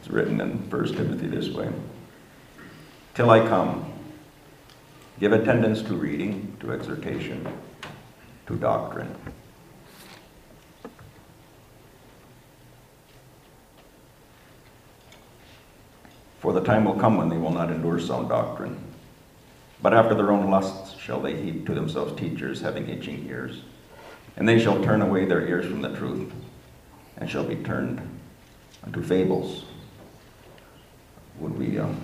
It's written in 1 Timothy this way. Till I come, give attendance to reading, to exhortation, to doctrine. For the time will come when they will not endure sound doctrine, but after their own lusts shall they heap to themselves teachers having itching ears, And they shall turn away their ears from the truth, and shall be turned unto fables. Would we um,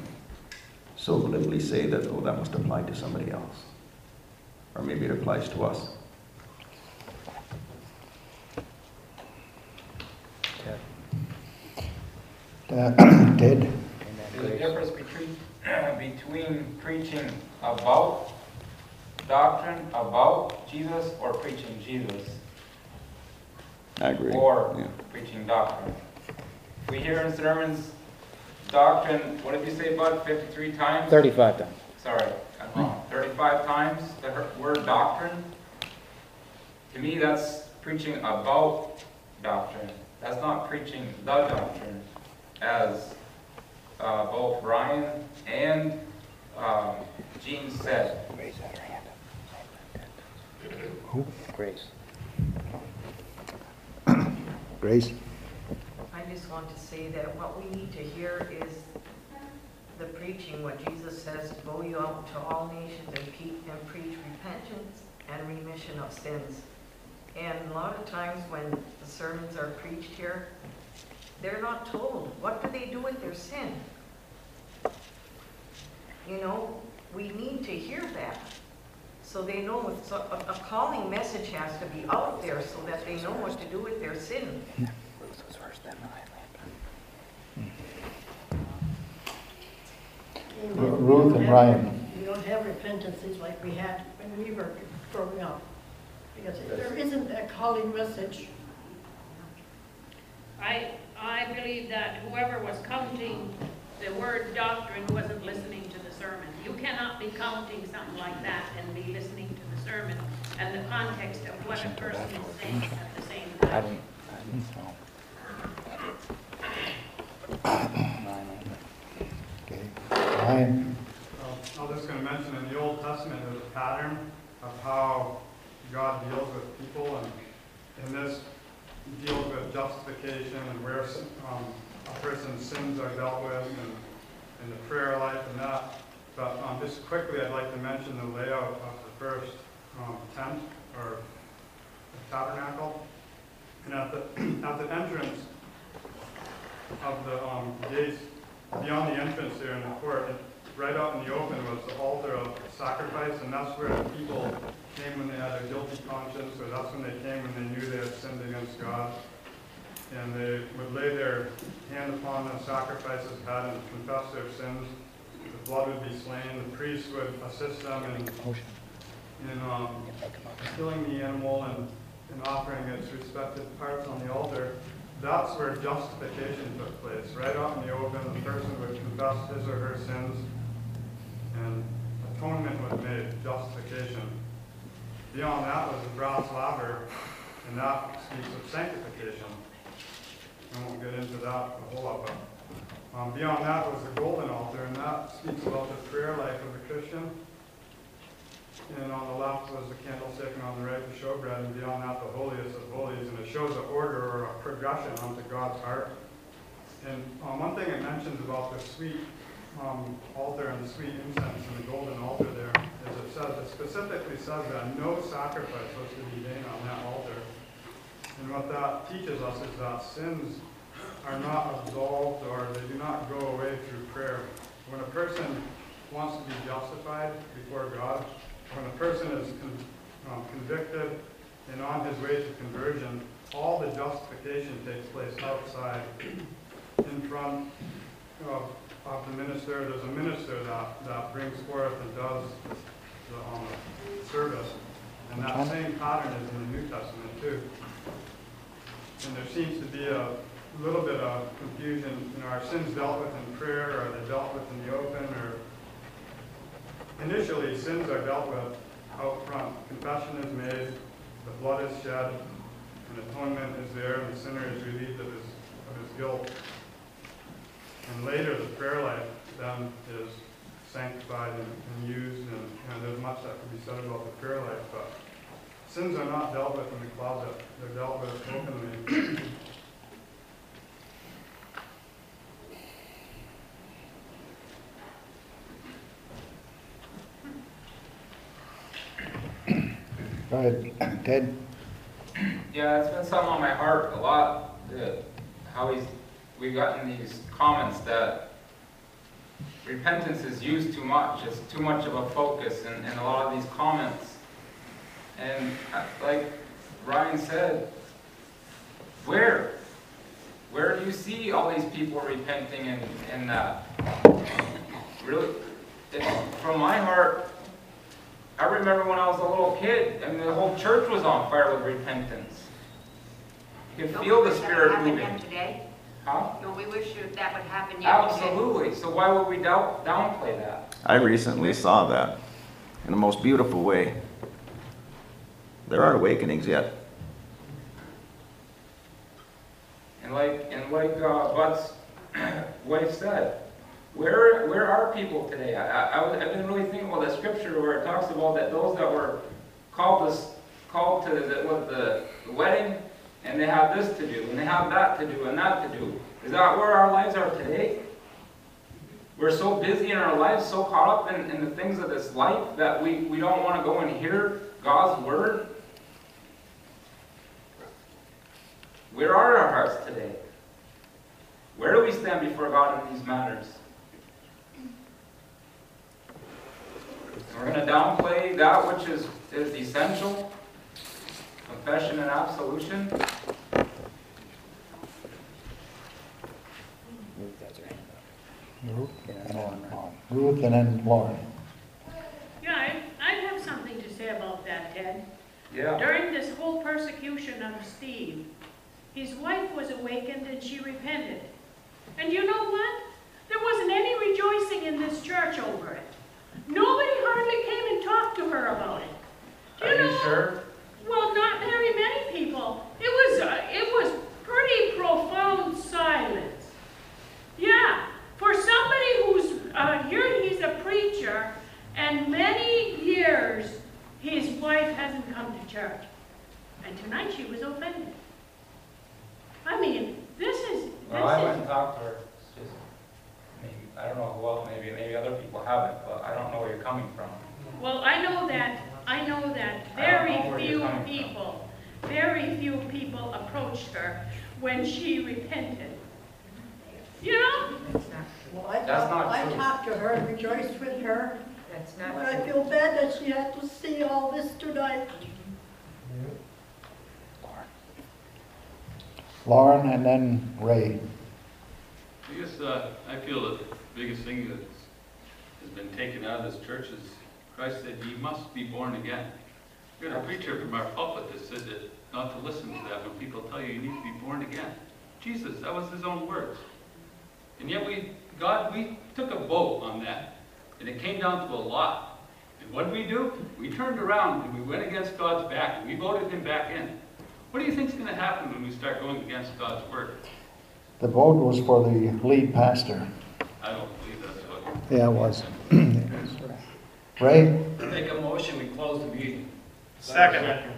so glibly say that, oh, that must apply to somebody else? Or maybe it applies to us? Uh, Ted? There's a difference between, between preaching about doctrine, about Jesus, or preaching Jesus, I agree. or Yeah. preaching doctrine. We hear in sermons, doctrine, what did you say, Bud, fifty-three times? Thirty-five times. Sorry, I'm wrong. Thirty-five times the word doctrine. To me, that's preaching about doctrine. That's not preaching the doctrine, as uh, both Ryan and um, Gene said. Raise that hand. Who? Grace. Grace? I just want to say that what we need to hear is the preaching, what Jesus says, to go you out to all nations and pe- and preach repentance and remission of sins. And a lot of times when the sermons are preached here, they're not told, what do they do with their sin? You know, we need to hear that, so they know, it's a, a calling message has to be out there so that they know what to do with their sin. Ruth was first, then Ru- Ruth and Ryan. We don't have repentances like we had when we were growing up. Because there isn't a calling message. I, I believe that whoever was counting the word doctrine wasn't listening to the sermon. You cannot be counting something like that and be listening to the sermon and the context of what a person is saying at the same I time. didn't, I didn't know. Okay. Ryan? Uh, I'm just gonna mention, in the Old Testament, there's a pattern of how God deals with people, and, and this deals with justification and where, um, a person's sins are dealt with, and, and the prayer life and that. But, um, just quickly, I'd like to mention the layout of the first, um, tent, or the tabernacle. And at the, at the entrance of the, um, gates, beyond the entrance there in the court, right out in the open was the altar of sacrifice, and that's where the people came when they had a guilty conscience, or that's when they came when they knew they had sinned against God. And they would lay their hand upon the sacrifice's head and confess their sins. The blood would be slain, the priest would assist them in, in, um, killing the animal and, and offering its respective parts on the altar. That's where justification took place, right out in the open, the person would confess his or her sins, and atonement was made, justification. Beyond that was the brass laver, and that speaks of sanctification. I won't get into that a whole lot, but, um, beyond that was the golden altar, and that speaks about the prayer life of the Christian. And on the left was the candlestick, and on the right the showbread, and beyond that the holiest of holies, and it shows an order or a progression onto God's heart. And um, one thing it mentions about the sweet um, altar and the sweet incense and the golden altar there it says, it specifically says that no sacrifice was to be made on that altar. And what that teaches us is that sins are not absolved or they do not go away through prayer. When a person wants to be justified before God, when a person is con- um, convicted and on his way to conversion, all the justification takes place outside, in front of, of the minister. There's a minister that, that brings forth and does the um, service. And that same pattern is in the New Testament too. And there seems to be a little bit of confusion, you know, are sins dealt with in prayer, or are they dealt with in the open, or Initially, sins are dealt with out front. Confession is made, the blood is shed, and atonement is there, and the sinner is relieved of his, of his guilt. And later, the prayer life then is sanctified and, and used, and, and there's much that can be said about the prayer life, but sins are not dealt with in the closet. They're dealt with openly. Go ahead, Ted. Yeah, it's been something on my heart a lot, that how he's, we've gotten these comments that repentance is used too much, it's too much of a focus in, in a lot of these comments. And uh, like Ryan said, where? Where do you see all these people repenting and, and that? Really, it, from my heart, I remember when I was a little kid, I mean, the whole church was on fire with repentance. You could Don't feel the spirit moving. today? Huh? Don't we wish that that would happen yet today? Absolutely, so why would we down, downplay that? I recently saw that in the most beautiful way. There are awakenings yet. And like, and like uh, Bud's wife said, where, where are people today? I, I, I was- I've been really thinking about that scripture where it talks about that those that were called this, called to the, what, the wedding, and they have this to do, and they have that to do, and that to do. Is that where our lives are today? We're so busy in our lives, so caught up in, in the things of this life that we, we don't want to go and hear God's word. Where are our hearts today? Where do we stand before God in these matters? We're going to downplay that which is, is essential, confession and absolution. Ruth and then Lauren. Yeah, I, I have something to say about that, Ted. Yeah. During this whole persecution of Steve, his wife was awakened and she repented. And you know what? There wasn't any rejoicing in this church over it. Nobody hardly came and talked to her about it. Do Are you know? sure? Well, not very many people. It was, uh, it was pretty profound silence. Yeah, for somebody who's, uh, here he's a preacher, and many years his wife hasn't come to church. And tonight she was offended. I mean, this is, this Well, I went and talked to her. It's just, maybe, I don't know who else, maybe, maybe other people haven't, but I don't know where you're coming from. well, I know that, I know that very know few coming from. people, very few people approached her when she repented. You know? Well, I That's talked, not I true. talked to her and rejoiced with her, That's but not I true. feel bad that she had to see all this tonight. Lauren and then Ray. I guess, uh, I feel the biggest thing that's, has been taken out of this church is Christ said, ye must be born again. We had a preacher from our pulpit that said that not to listen to that when people tell you you need to be born again. Jesus, that was his own words. And yet we, God, we took a vote on that, and it came down to a lot. And what did we do? We turned around and we went against God's back, and we voted him back in. What do you think is gonna happen when we start going against God's word? The vote was for the lead pastor. I don't believe that's what. Yeah, it was. Ray? Make a motion, we close the meeting. Second.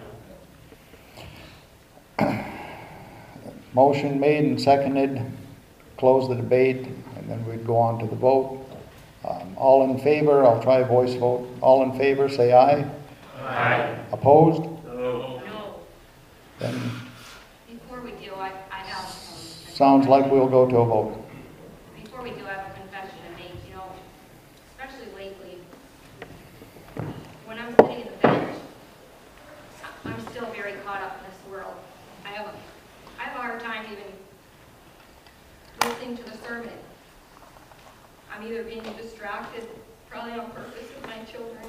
Motion made and seconded, close the debate, and then we'd go on to the vote. Um, All in favor, I'll try a voice vote. All in favor, say aye. Aye. Opposed? No. No. Then Before we do, I, I have, sounds like we'll go to a vote. before we do, I have a confession to make, you know, especially lately. When I'm sitting in the bench, I'm still very caught up in this world. I have a, I have a hard time even listening to the sermon. I'm either being distracted, probably on purpose with my children,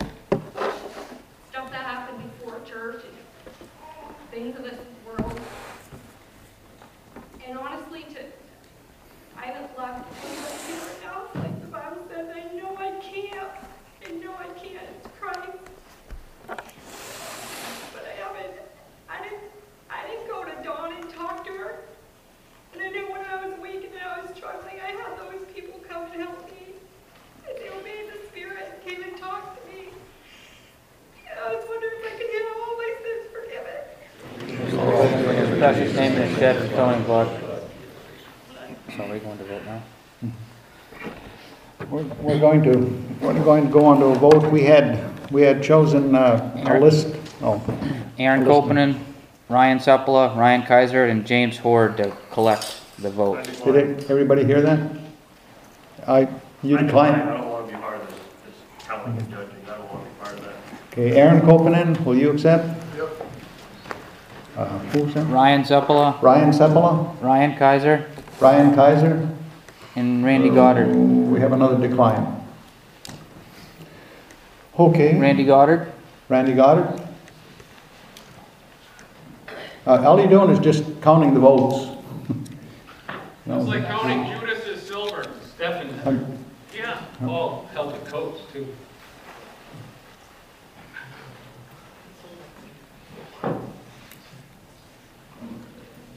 stuff that happened before church, and things of this world. And honestly, to, I haven't left any of it now, like the Bible says, I know I can't, I know I can't, it's Christ. But I haven't, I didn't, I didn't go to Dawn and talk to her. And I knew when I was weak and I was struggling, I had those people come and help me. And they obeyed the Spirit and came and talked to me. And I was wondering if I could get all my sins forgiven. His precious name is shed in atoning blood. So we're going to vote now? We're we're going to, we're going to go on to a vote. We had, we had chosen uh, a list, oh, Aaron Kopenen, Ryan Sepula, Ryan Kaiser, and James Horde to collect the vote. Did it- everybody hear that? I, you I decline? don't want to be part of this, this telling and judging, I don't want to be part of that. Okay, Aaron Kopenen, will you accept? Yep. Uh, who's that? Ryan Sepula, Ryan Sepula, Ryan Kaiser, Ryan Kaiser, and Randy Goddard. we have another decline. Okay. Randy Goddard? Randy Goddard? Uh, all you're doing is just counting the votes. It's like counting Judas as silver, Stephen. Um, Yeah. Paul held the coats too.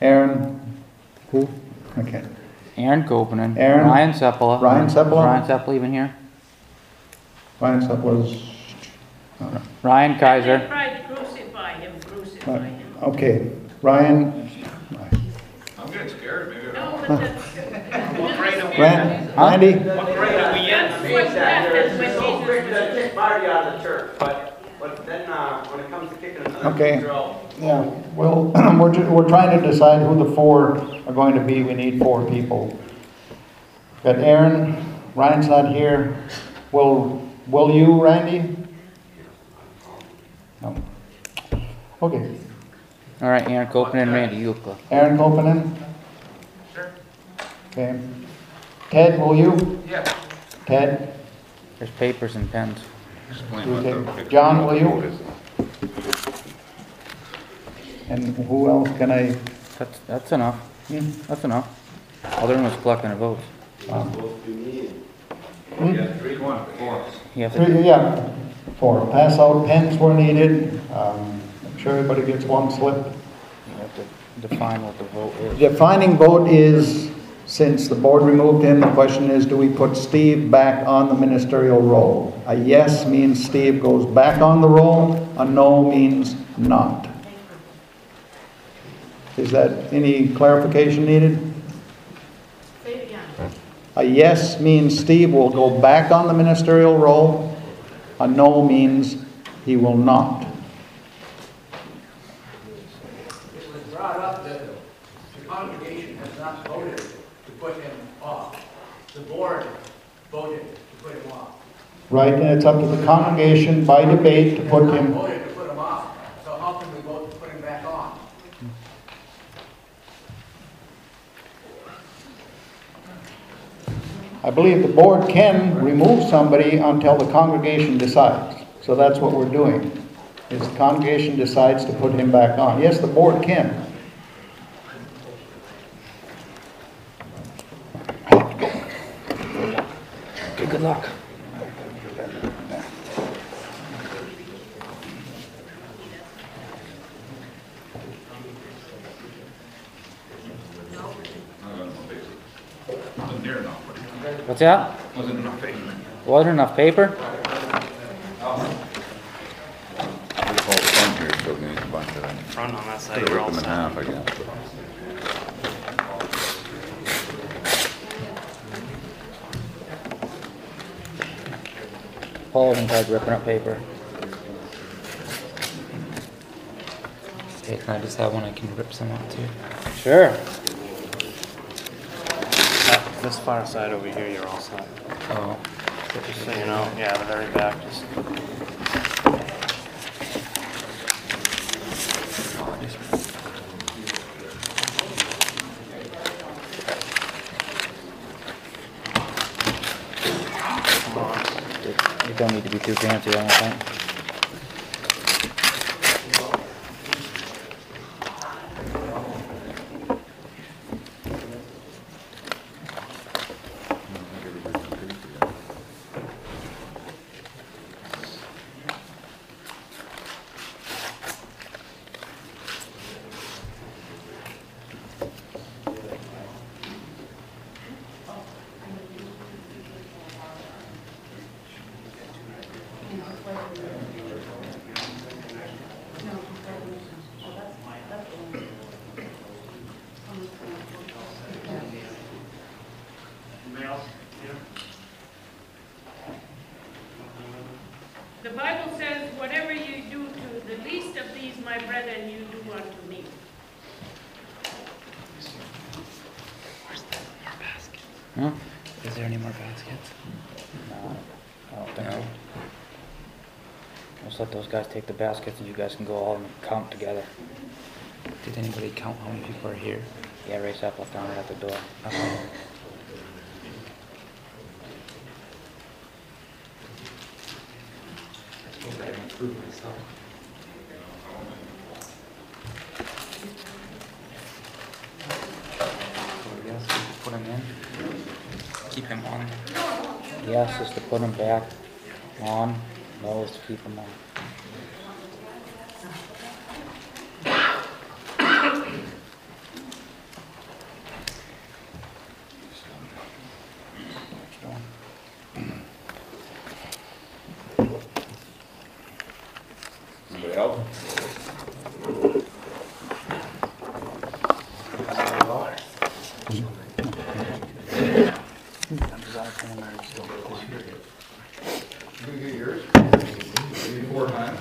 Aaron, who? Okay. Aaron Kopenen. Aaron? Ryan Sepula. Ryan Sepula? Ryan Sepula even here? Ryan Sepula's, Ryan They Kaiser. tried to crucify him, crucify him. Okay, Ryan, I'm getting scared, maybe. No, but that's. What grade are we Ran- Randy? What grade are we in? That's what happened when Jesus was kick Marty out of the church, but, but then, uh, when it comes to kicking another Okay. teacher out, Yeah, well, we're, ju- we're trying to decide who the four are going to be. We need four people. Got Aaron, Ryan's not here. Will, will you, Randy? No. Okay, All right, Aaron Kopenen and Randy, you go. Aaron Kopenen? Sure. Okay. Ted, will you? Yeah. Ted? There's papers and pens. Okay. John, will you? And who else can I? That's, that's enough. Hmm? That's enough. All they're doing is collecting the votes. Um, Yeah, three, one, four. You have to, Three, yeah, four. Pass out pens where needed. Um, Make sure everybody gets one slip. you have to define what the vote is. Defining vote is, since the board removed him, the question is, do we put Steve back on the ministerial roll? A yes means Steve goes back on the roll, a no means not. Is that any clarification needed? Say it again. A yes means Steve will go back on the ministerial roll, a no means he will not. It was brought up that the congregation has not voted to put him off. The board voted to put him off. Right, and it's up to the congregation by debate to put him, voted to put him off, so how can we vote to put him back on? I believe the board can remove somebody until the congregation decides. So that's what we're doing, is the congregation decides to put him back on. Yes, the board can. Luck. Wasn't near enough. What's that? Wasn't enough paper. Wasn't enough paper? Front on that side, Could've you're all them in set. half, I guess. Paul's in charge of ripping up paper. Hey, can I just have one I can rip some up too? Sure. That- This far side over here, you're all set. Oh. Just so you know, yeah, the very back, just. You don't need to The Bible says, whatever you do to the The least of these, my brethren, you do unto me. Where's the more Huh? Is there any more baskets? No, oh, I don't think so. No. Let's let those guys take the baskets and you guys can go all and count together. Did anybody count how many people are here? Yeah, Ray Apple found it at the door. Uh-huh. Okay. Yes, put him in. Keep him on. Yes is to put him back on, no is to keep him on. Anybody else? You get yours? Four times.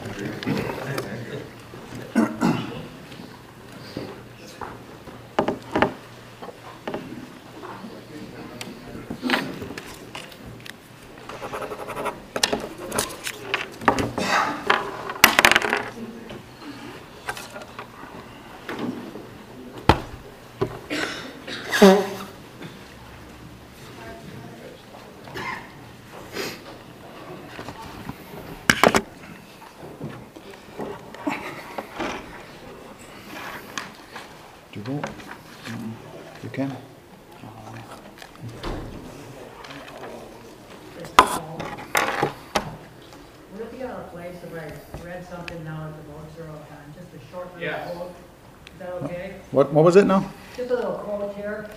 Do you vote? You can. Would it be out of place if I read something now at the votes are all time, just a short little Yes. quote? Is that okay? What, what was it now? Just a little quote here,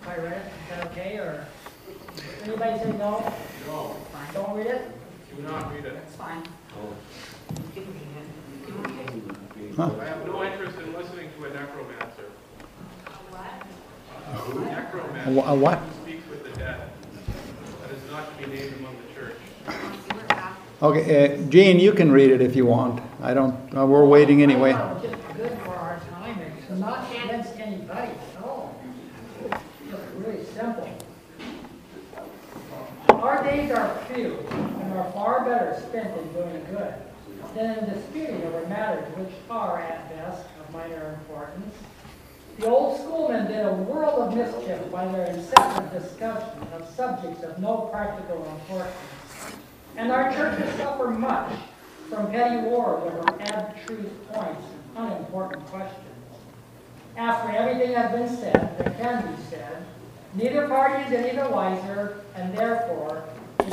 if I read it, is that okay, or? Anybody say no? No, Fine, don't read it? do not read it. That's fine. Huh? I have no interest in listening to a necromancer. A necromancer. A wha- a what? Who speaks with the dead. That is not to be named among the church. Okay, uh, Gene, you can read it if you want. I don't, uh, we're waiting anyway. I thought it was just good for our time, it's not against anybody at all. It's really simple. Our days are few and are far better spent in doing good than in disputing over matters which are at best of minor importance. The old schoolmen did a world of mischief by their incessant discussion of subjects of no practical importance. And our churches suffer much from petty wars over abstruse points and unimportant questions. After everything has been said that can be said, neither party is any the wiser, and therefore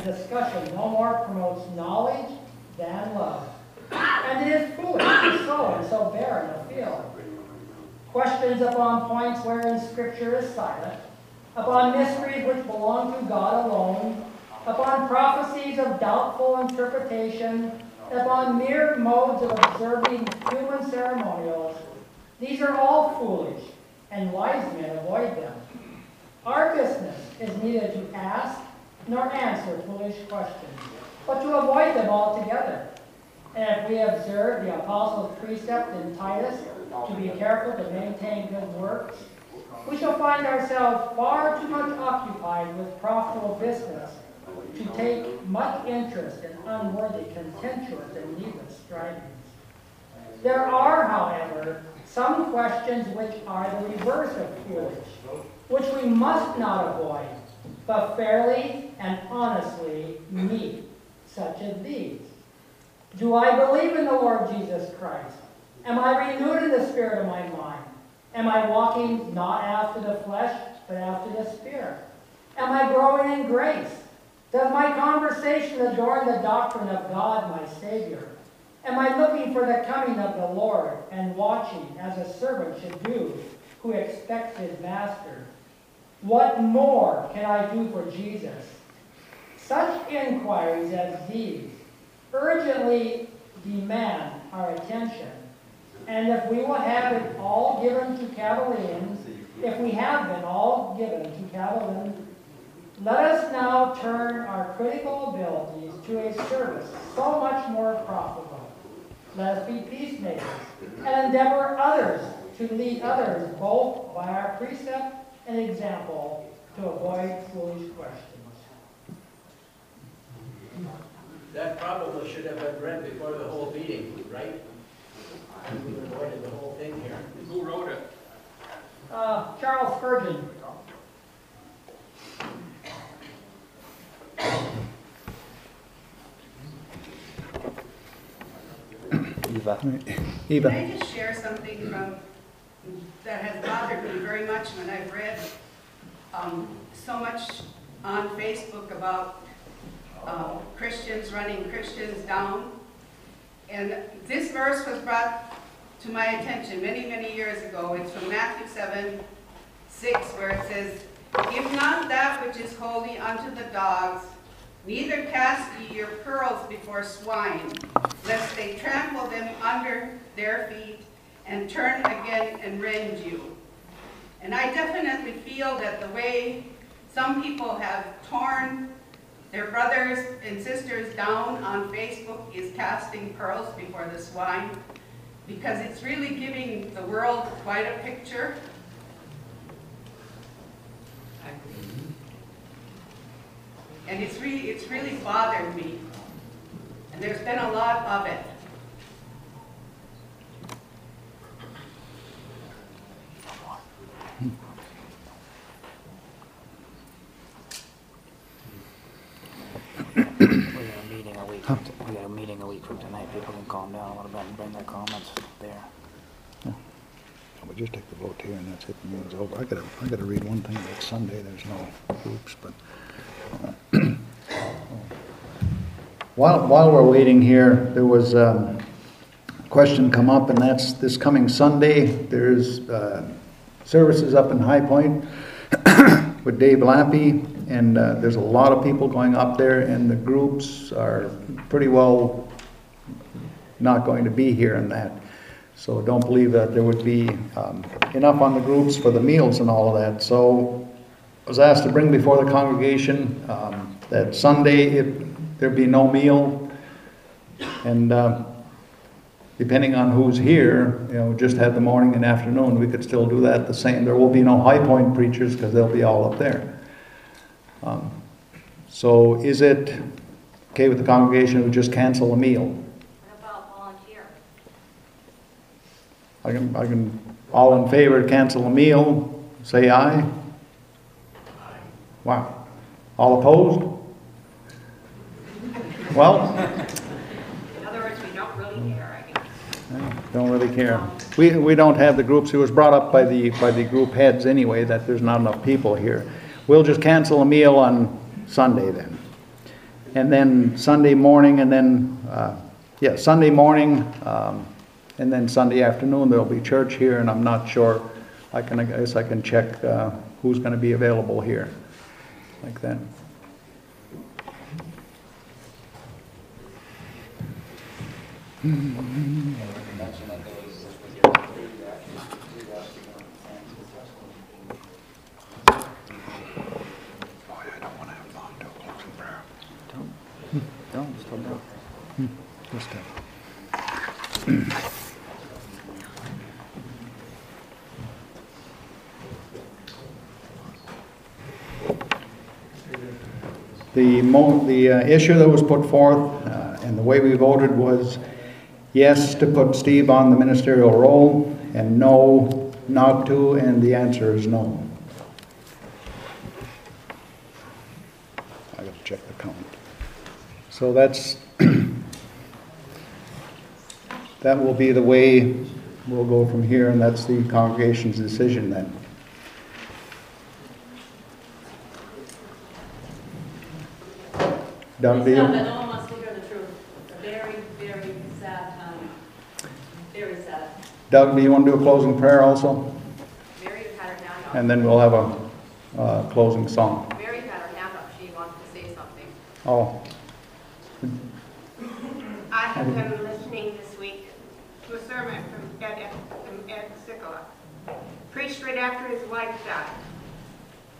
discussion no more promotes knowledge than love. And it is foolish to sow and so barren a field. Questions upon points wherein Scripture is silent, upon mysteries which belong to God alone, upon prophecies of doubtful interpretation, upon mere modes of observing human ceremonials, these are all foolish, and wise men avoid them. Business is neither to ask nor answer foolish questions, but to avoid them altogether. And if we observe the apostles' precept in Titus to be careful to maintain good works, we shall find ourselves far too much occupied with profitable business to take much interest in unworthy, contentious, and needless strivings. There are, however, some questions which are the reverse of foolish, which we must not avoid, but fairly and honestly meet, such as these. Do I believe in the Lord Jesus Christ? Am I renewed in the spirit of my mind? Am I walking not after the flesh, but after the spirit? Am I growing in grace? Does my conversation adorn the doctrine of God, my Savior? Am I looking for the coming of the Lord and watching as a servant should do who expects his master? What more can I do for Jesus? Such inquiries as these urgently demand our attention. And if we will have it all given to Cavalians, if we have been all given to Cavalians, let us now turn our critical abilities to a service so much more profitable. Let us be peacemakers, and endeavor others to lead others both by our precept and example to avoid foolish questions. That probably should have been read before the whole meeting, right? We avoided the whole thing here. Who wrote it? Uh, Charles Spurgeon. Eva. Eva. Can I just share something from, that has bothered me very much when I've read um, so much on Facebook about uh, Christians running Christians down? And this verse was brought to my attention many, many years ago. It's from Matthew 7, 6, where it says, Give not that which is holy unto the dogs, neither cast ye your pearls before swine, lest they trample them under their feet and turn again and rend you. And I definitely feel that the way some people have torn their brothers and sisters down on Facebook is casting pearls before the swine, because it's really giving the world quite a picture. And it's really, it's really bothered me. And there's been a lot of it. We got a meeting a week, from t- we got a meeting a week from tonight, people can calm down a little bit and bring their comments there. We just take the vote here and that's it, the meeting's over. I gotta, I gotta read one thing about Sunday, there's no groups, but. While, while we're waiting here, there was um, a question come up, and that's this coming Sunday. There's uh, services up in High Point with Dave Lappy, and uh, there's a lot of people going up there, and the groups are pretty well not going to be here in that. So don't believe that there would be um, enough on the groups for the meals and all of that. So I was asked to bring before the congregation um, that Sunday, if there be no meal, and uh, depending on who's here, you know, just had the morning and afternoon, we could still do that the same. There will be no High Point preachers because they'll be all up there. Um, So is it okay with the congregation to just cancel a meal? What about volunteer? I can, I can, all in favor to cancel a meal, say aye. Wow. All opposed? Well, In other words, we don't really care, I guess. don't really care. We, we don't have the groups, it was brought up by the, by the group heads anyway, that there's not enough people here. We'll just cancel a meal on Sunday then. And then Sunday morning, and then, uh, yeah, Sunday morning, um, and then Sunday afternoon, there'll be church here, and I'm not sure, I can, I guess I can check uh, who's gonna be available here, like that. Don't, still don't. Just a- The the uh, issue that was put forth, uh, and the way we voted was yes to put Steve on the ministerial roll, and no not to, and the answer is no. I gotta check the count. So that's, that will be the way we'll go from here, and that's the congregation's decision then. Doug, do you? It's not that no one wants to hear the truth. It's a very, very sad time. Very sad. Doug, do you want to do a closing prayer also? Mary had her hand up. And then we'll have a uh, closing song. Mary had her hand up, she wanted to say something. Oh, I have been listening this week to a sermon from Ed, from Ed Sikala, preached right after his wife died.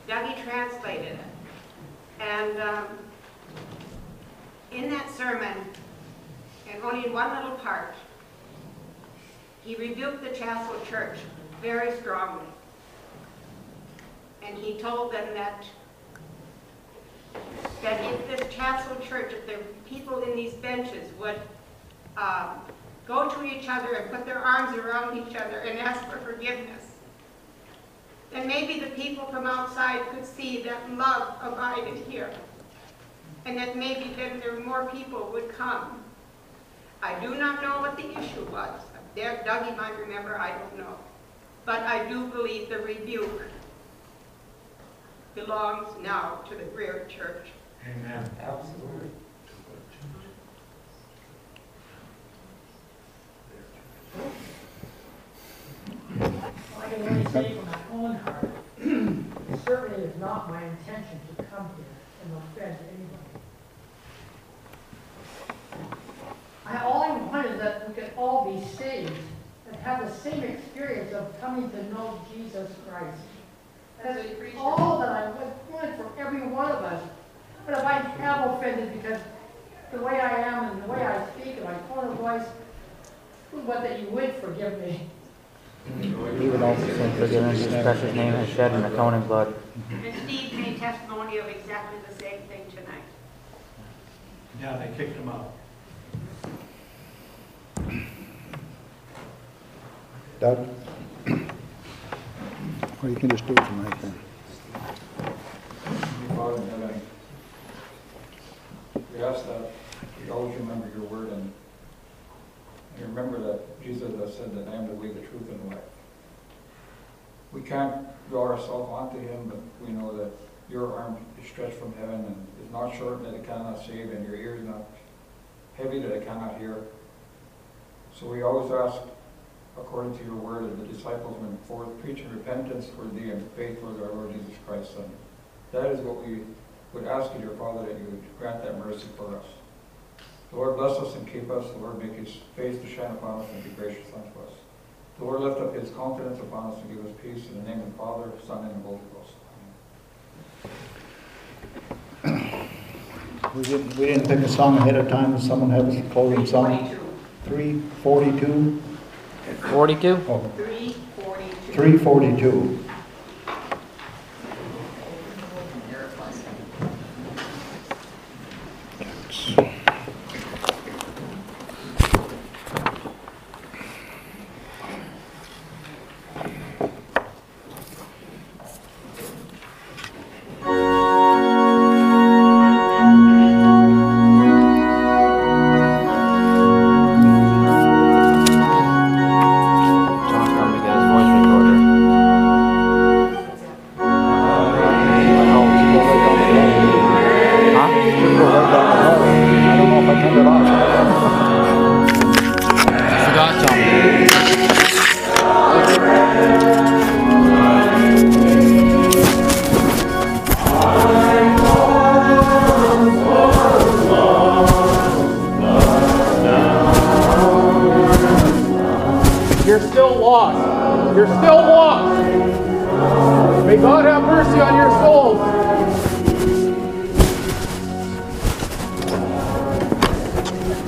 Dougie translated it. And um, in that sermon, and only in one little part, he rebuked the Chancel Church very strongly. And he told them that, that if this Chancel Church, if the people in these benches would um, go to each other and put their arms around each other and ask for forgiveness, then maybe the people from outside could see that love abided here. And that maybe then there more people would come. I do not know what the issue was. There, Dougie might remember, I don't know. But I do believe the rebuke belongs now to the Greer Church. Amen. Absolutely. I can only say from my own heart, it certainly is not my intention to come here and offend anybody. I, all I want is that we can all be saved and have the same experience of coming to know Jesus Christ. That's all that I would want for every one of us. But if I have offended because the way I am and the way I speak and my tone of voice, what that you would forgive me. Even though sin forgiven, Jesus' precious name has shed an atoning blood. And Steve made testimony of exactly the same thing tonight. Yeah, they kicked him out. Doug? Or you can just do it tonight then. Father in heaven, we ask that we always remember your word and, and remember that Jesus has said that I am the way, the truth, and the life. We can't draw ourselves onto him, but we know that your arm is stretched from heaven and is not short that it cannot save, and your ear is not heavy that it cannot hear. So we always ask, according to your word, that the disciples went forth preaching repentance for thee and faith towards our Lord Jesus Christ, Son. That is what we would ask you, dear Father, that you would grant that mercy for us. The Lord bless us and keep us. The Lord make his face to shine upon us and be gracious unto us. The Lord lift up his countenance upon us and give us peace in the name of the Father, Son, and Holy Ghost. We didn't, we didn't pick a song ahead of time. Someone have a closing song? Three Forty-two? Three forty-two. 342.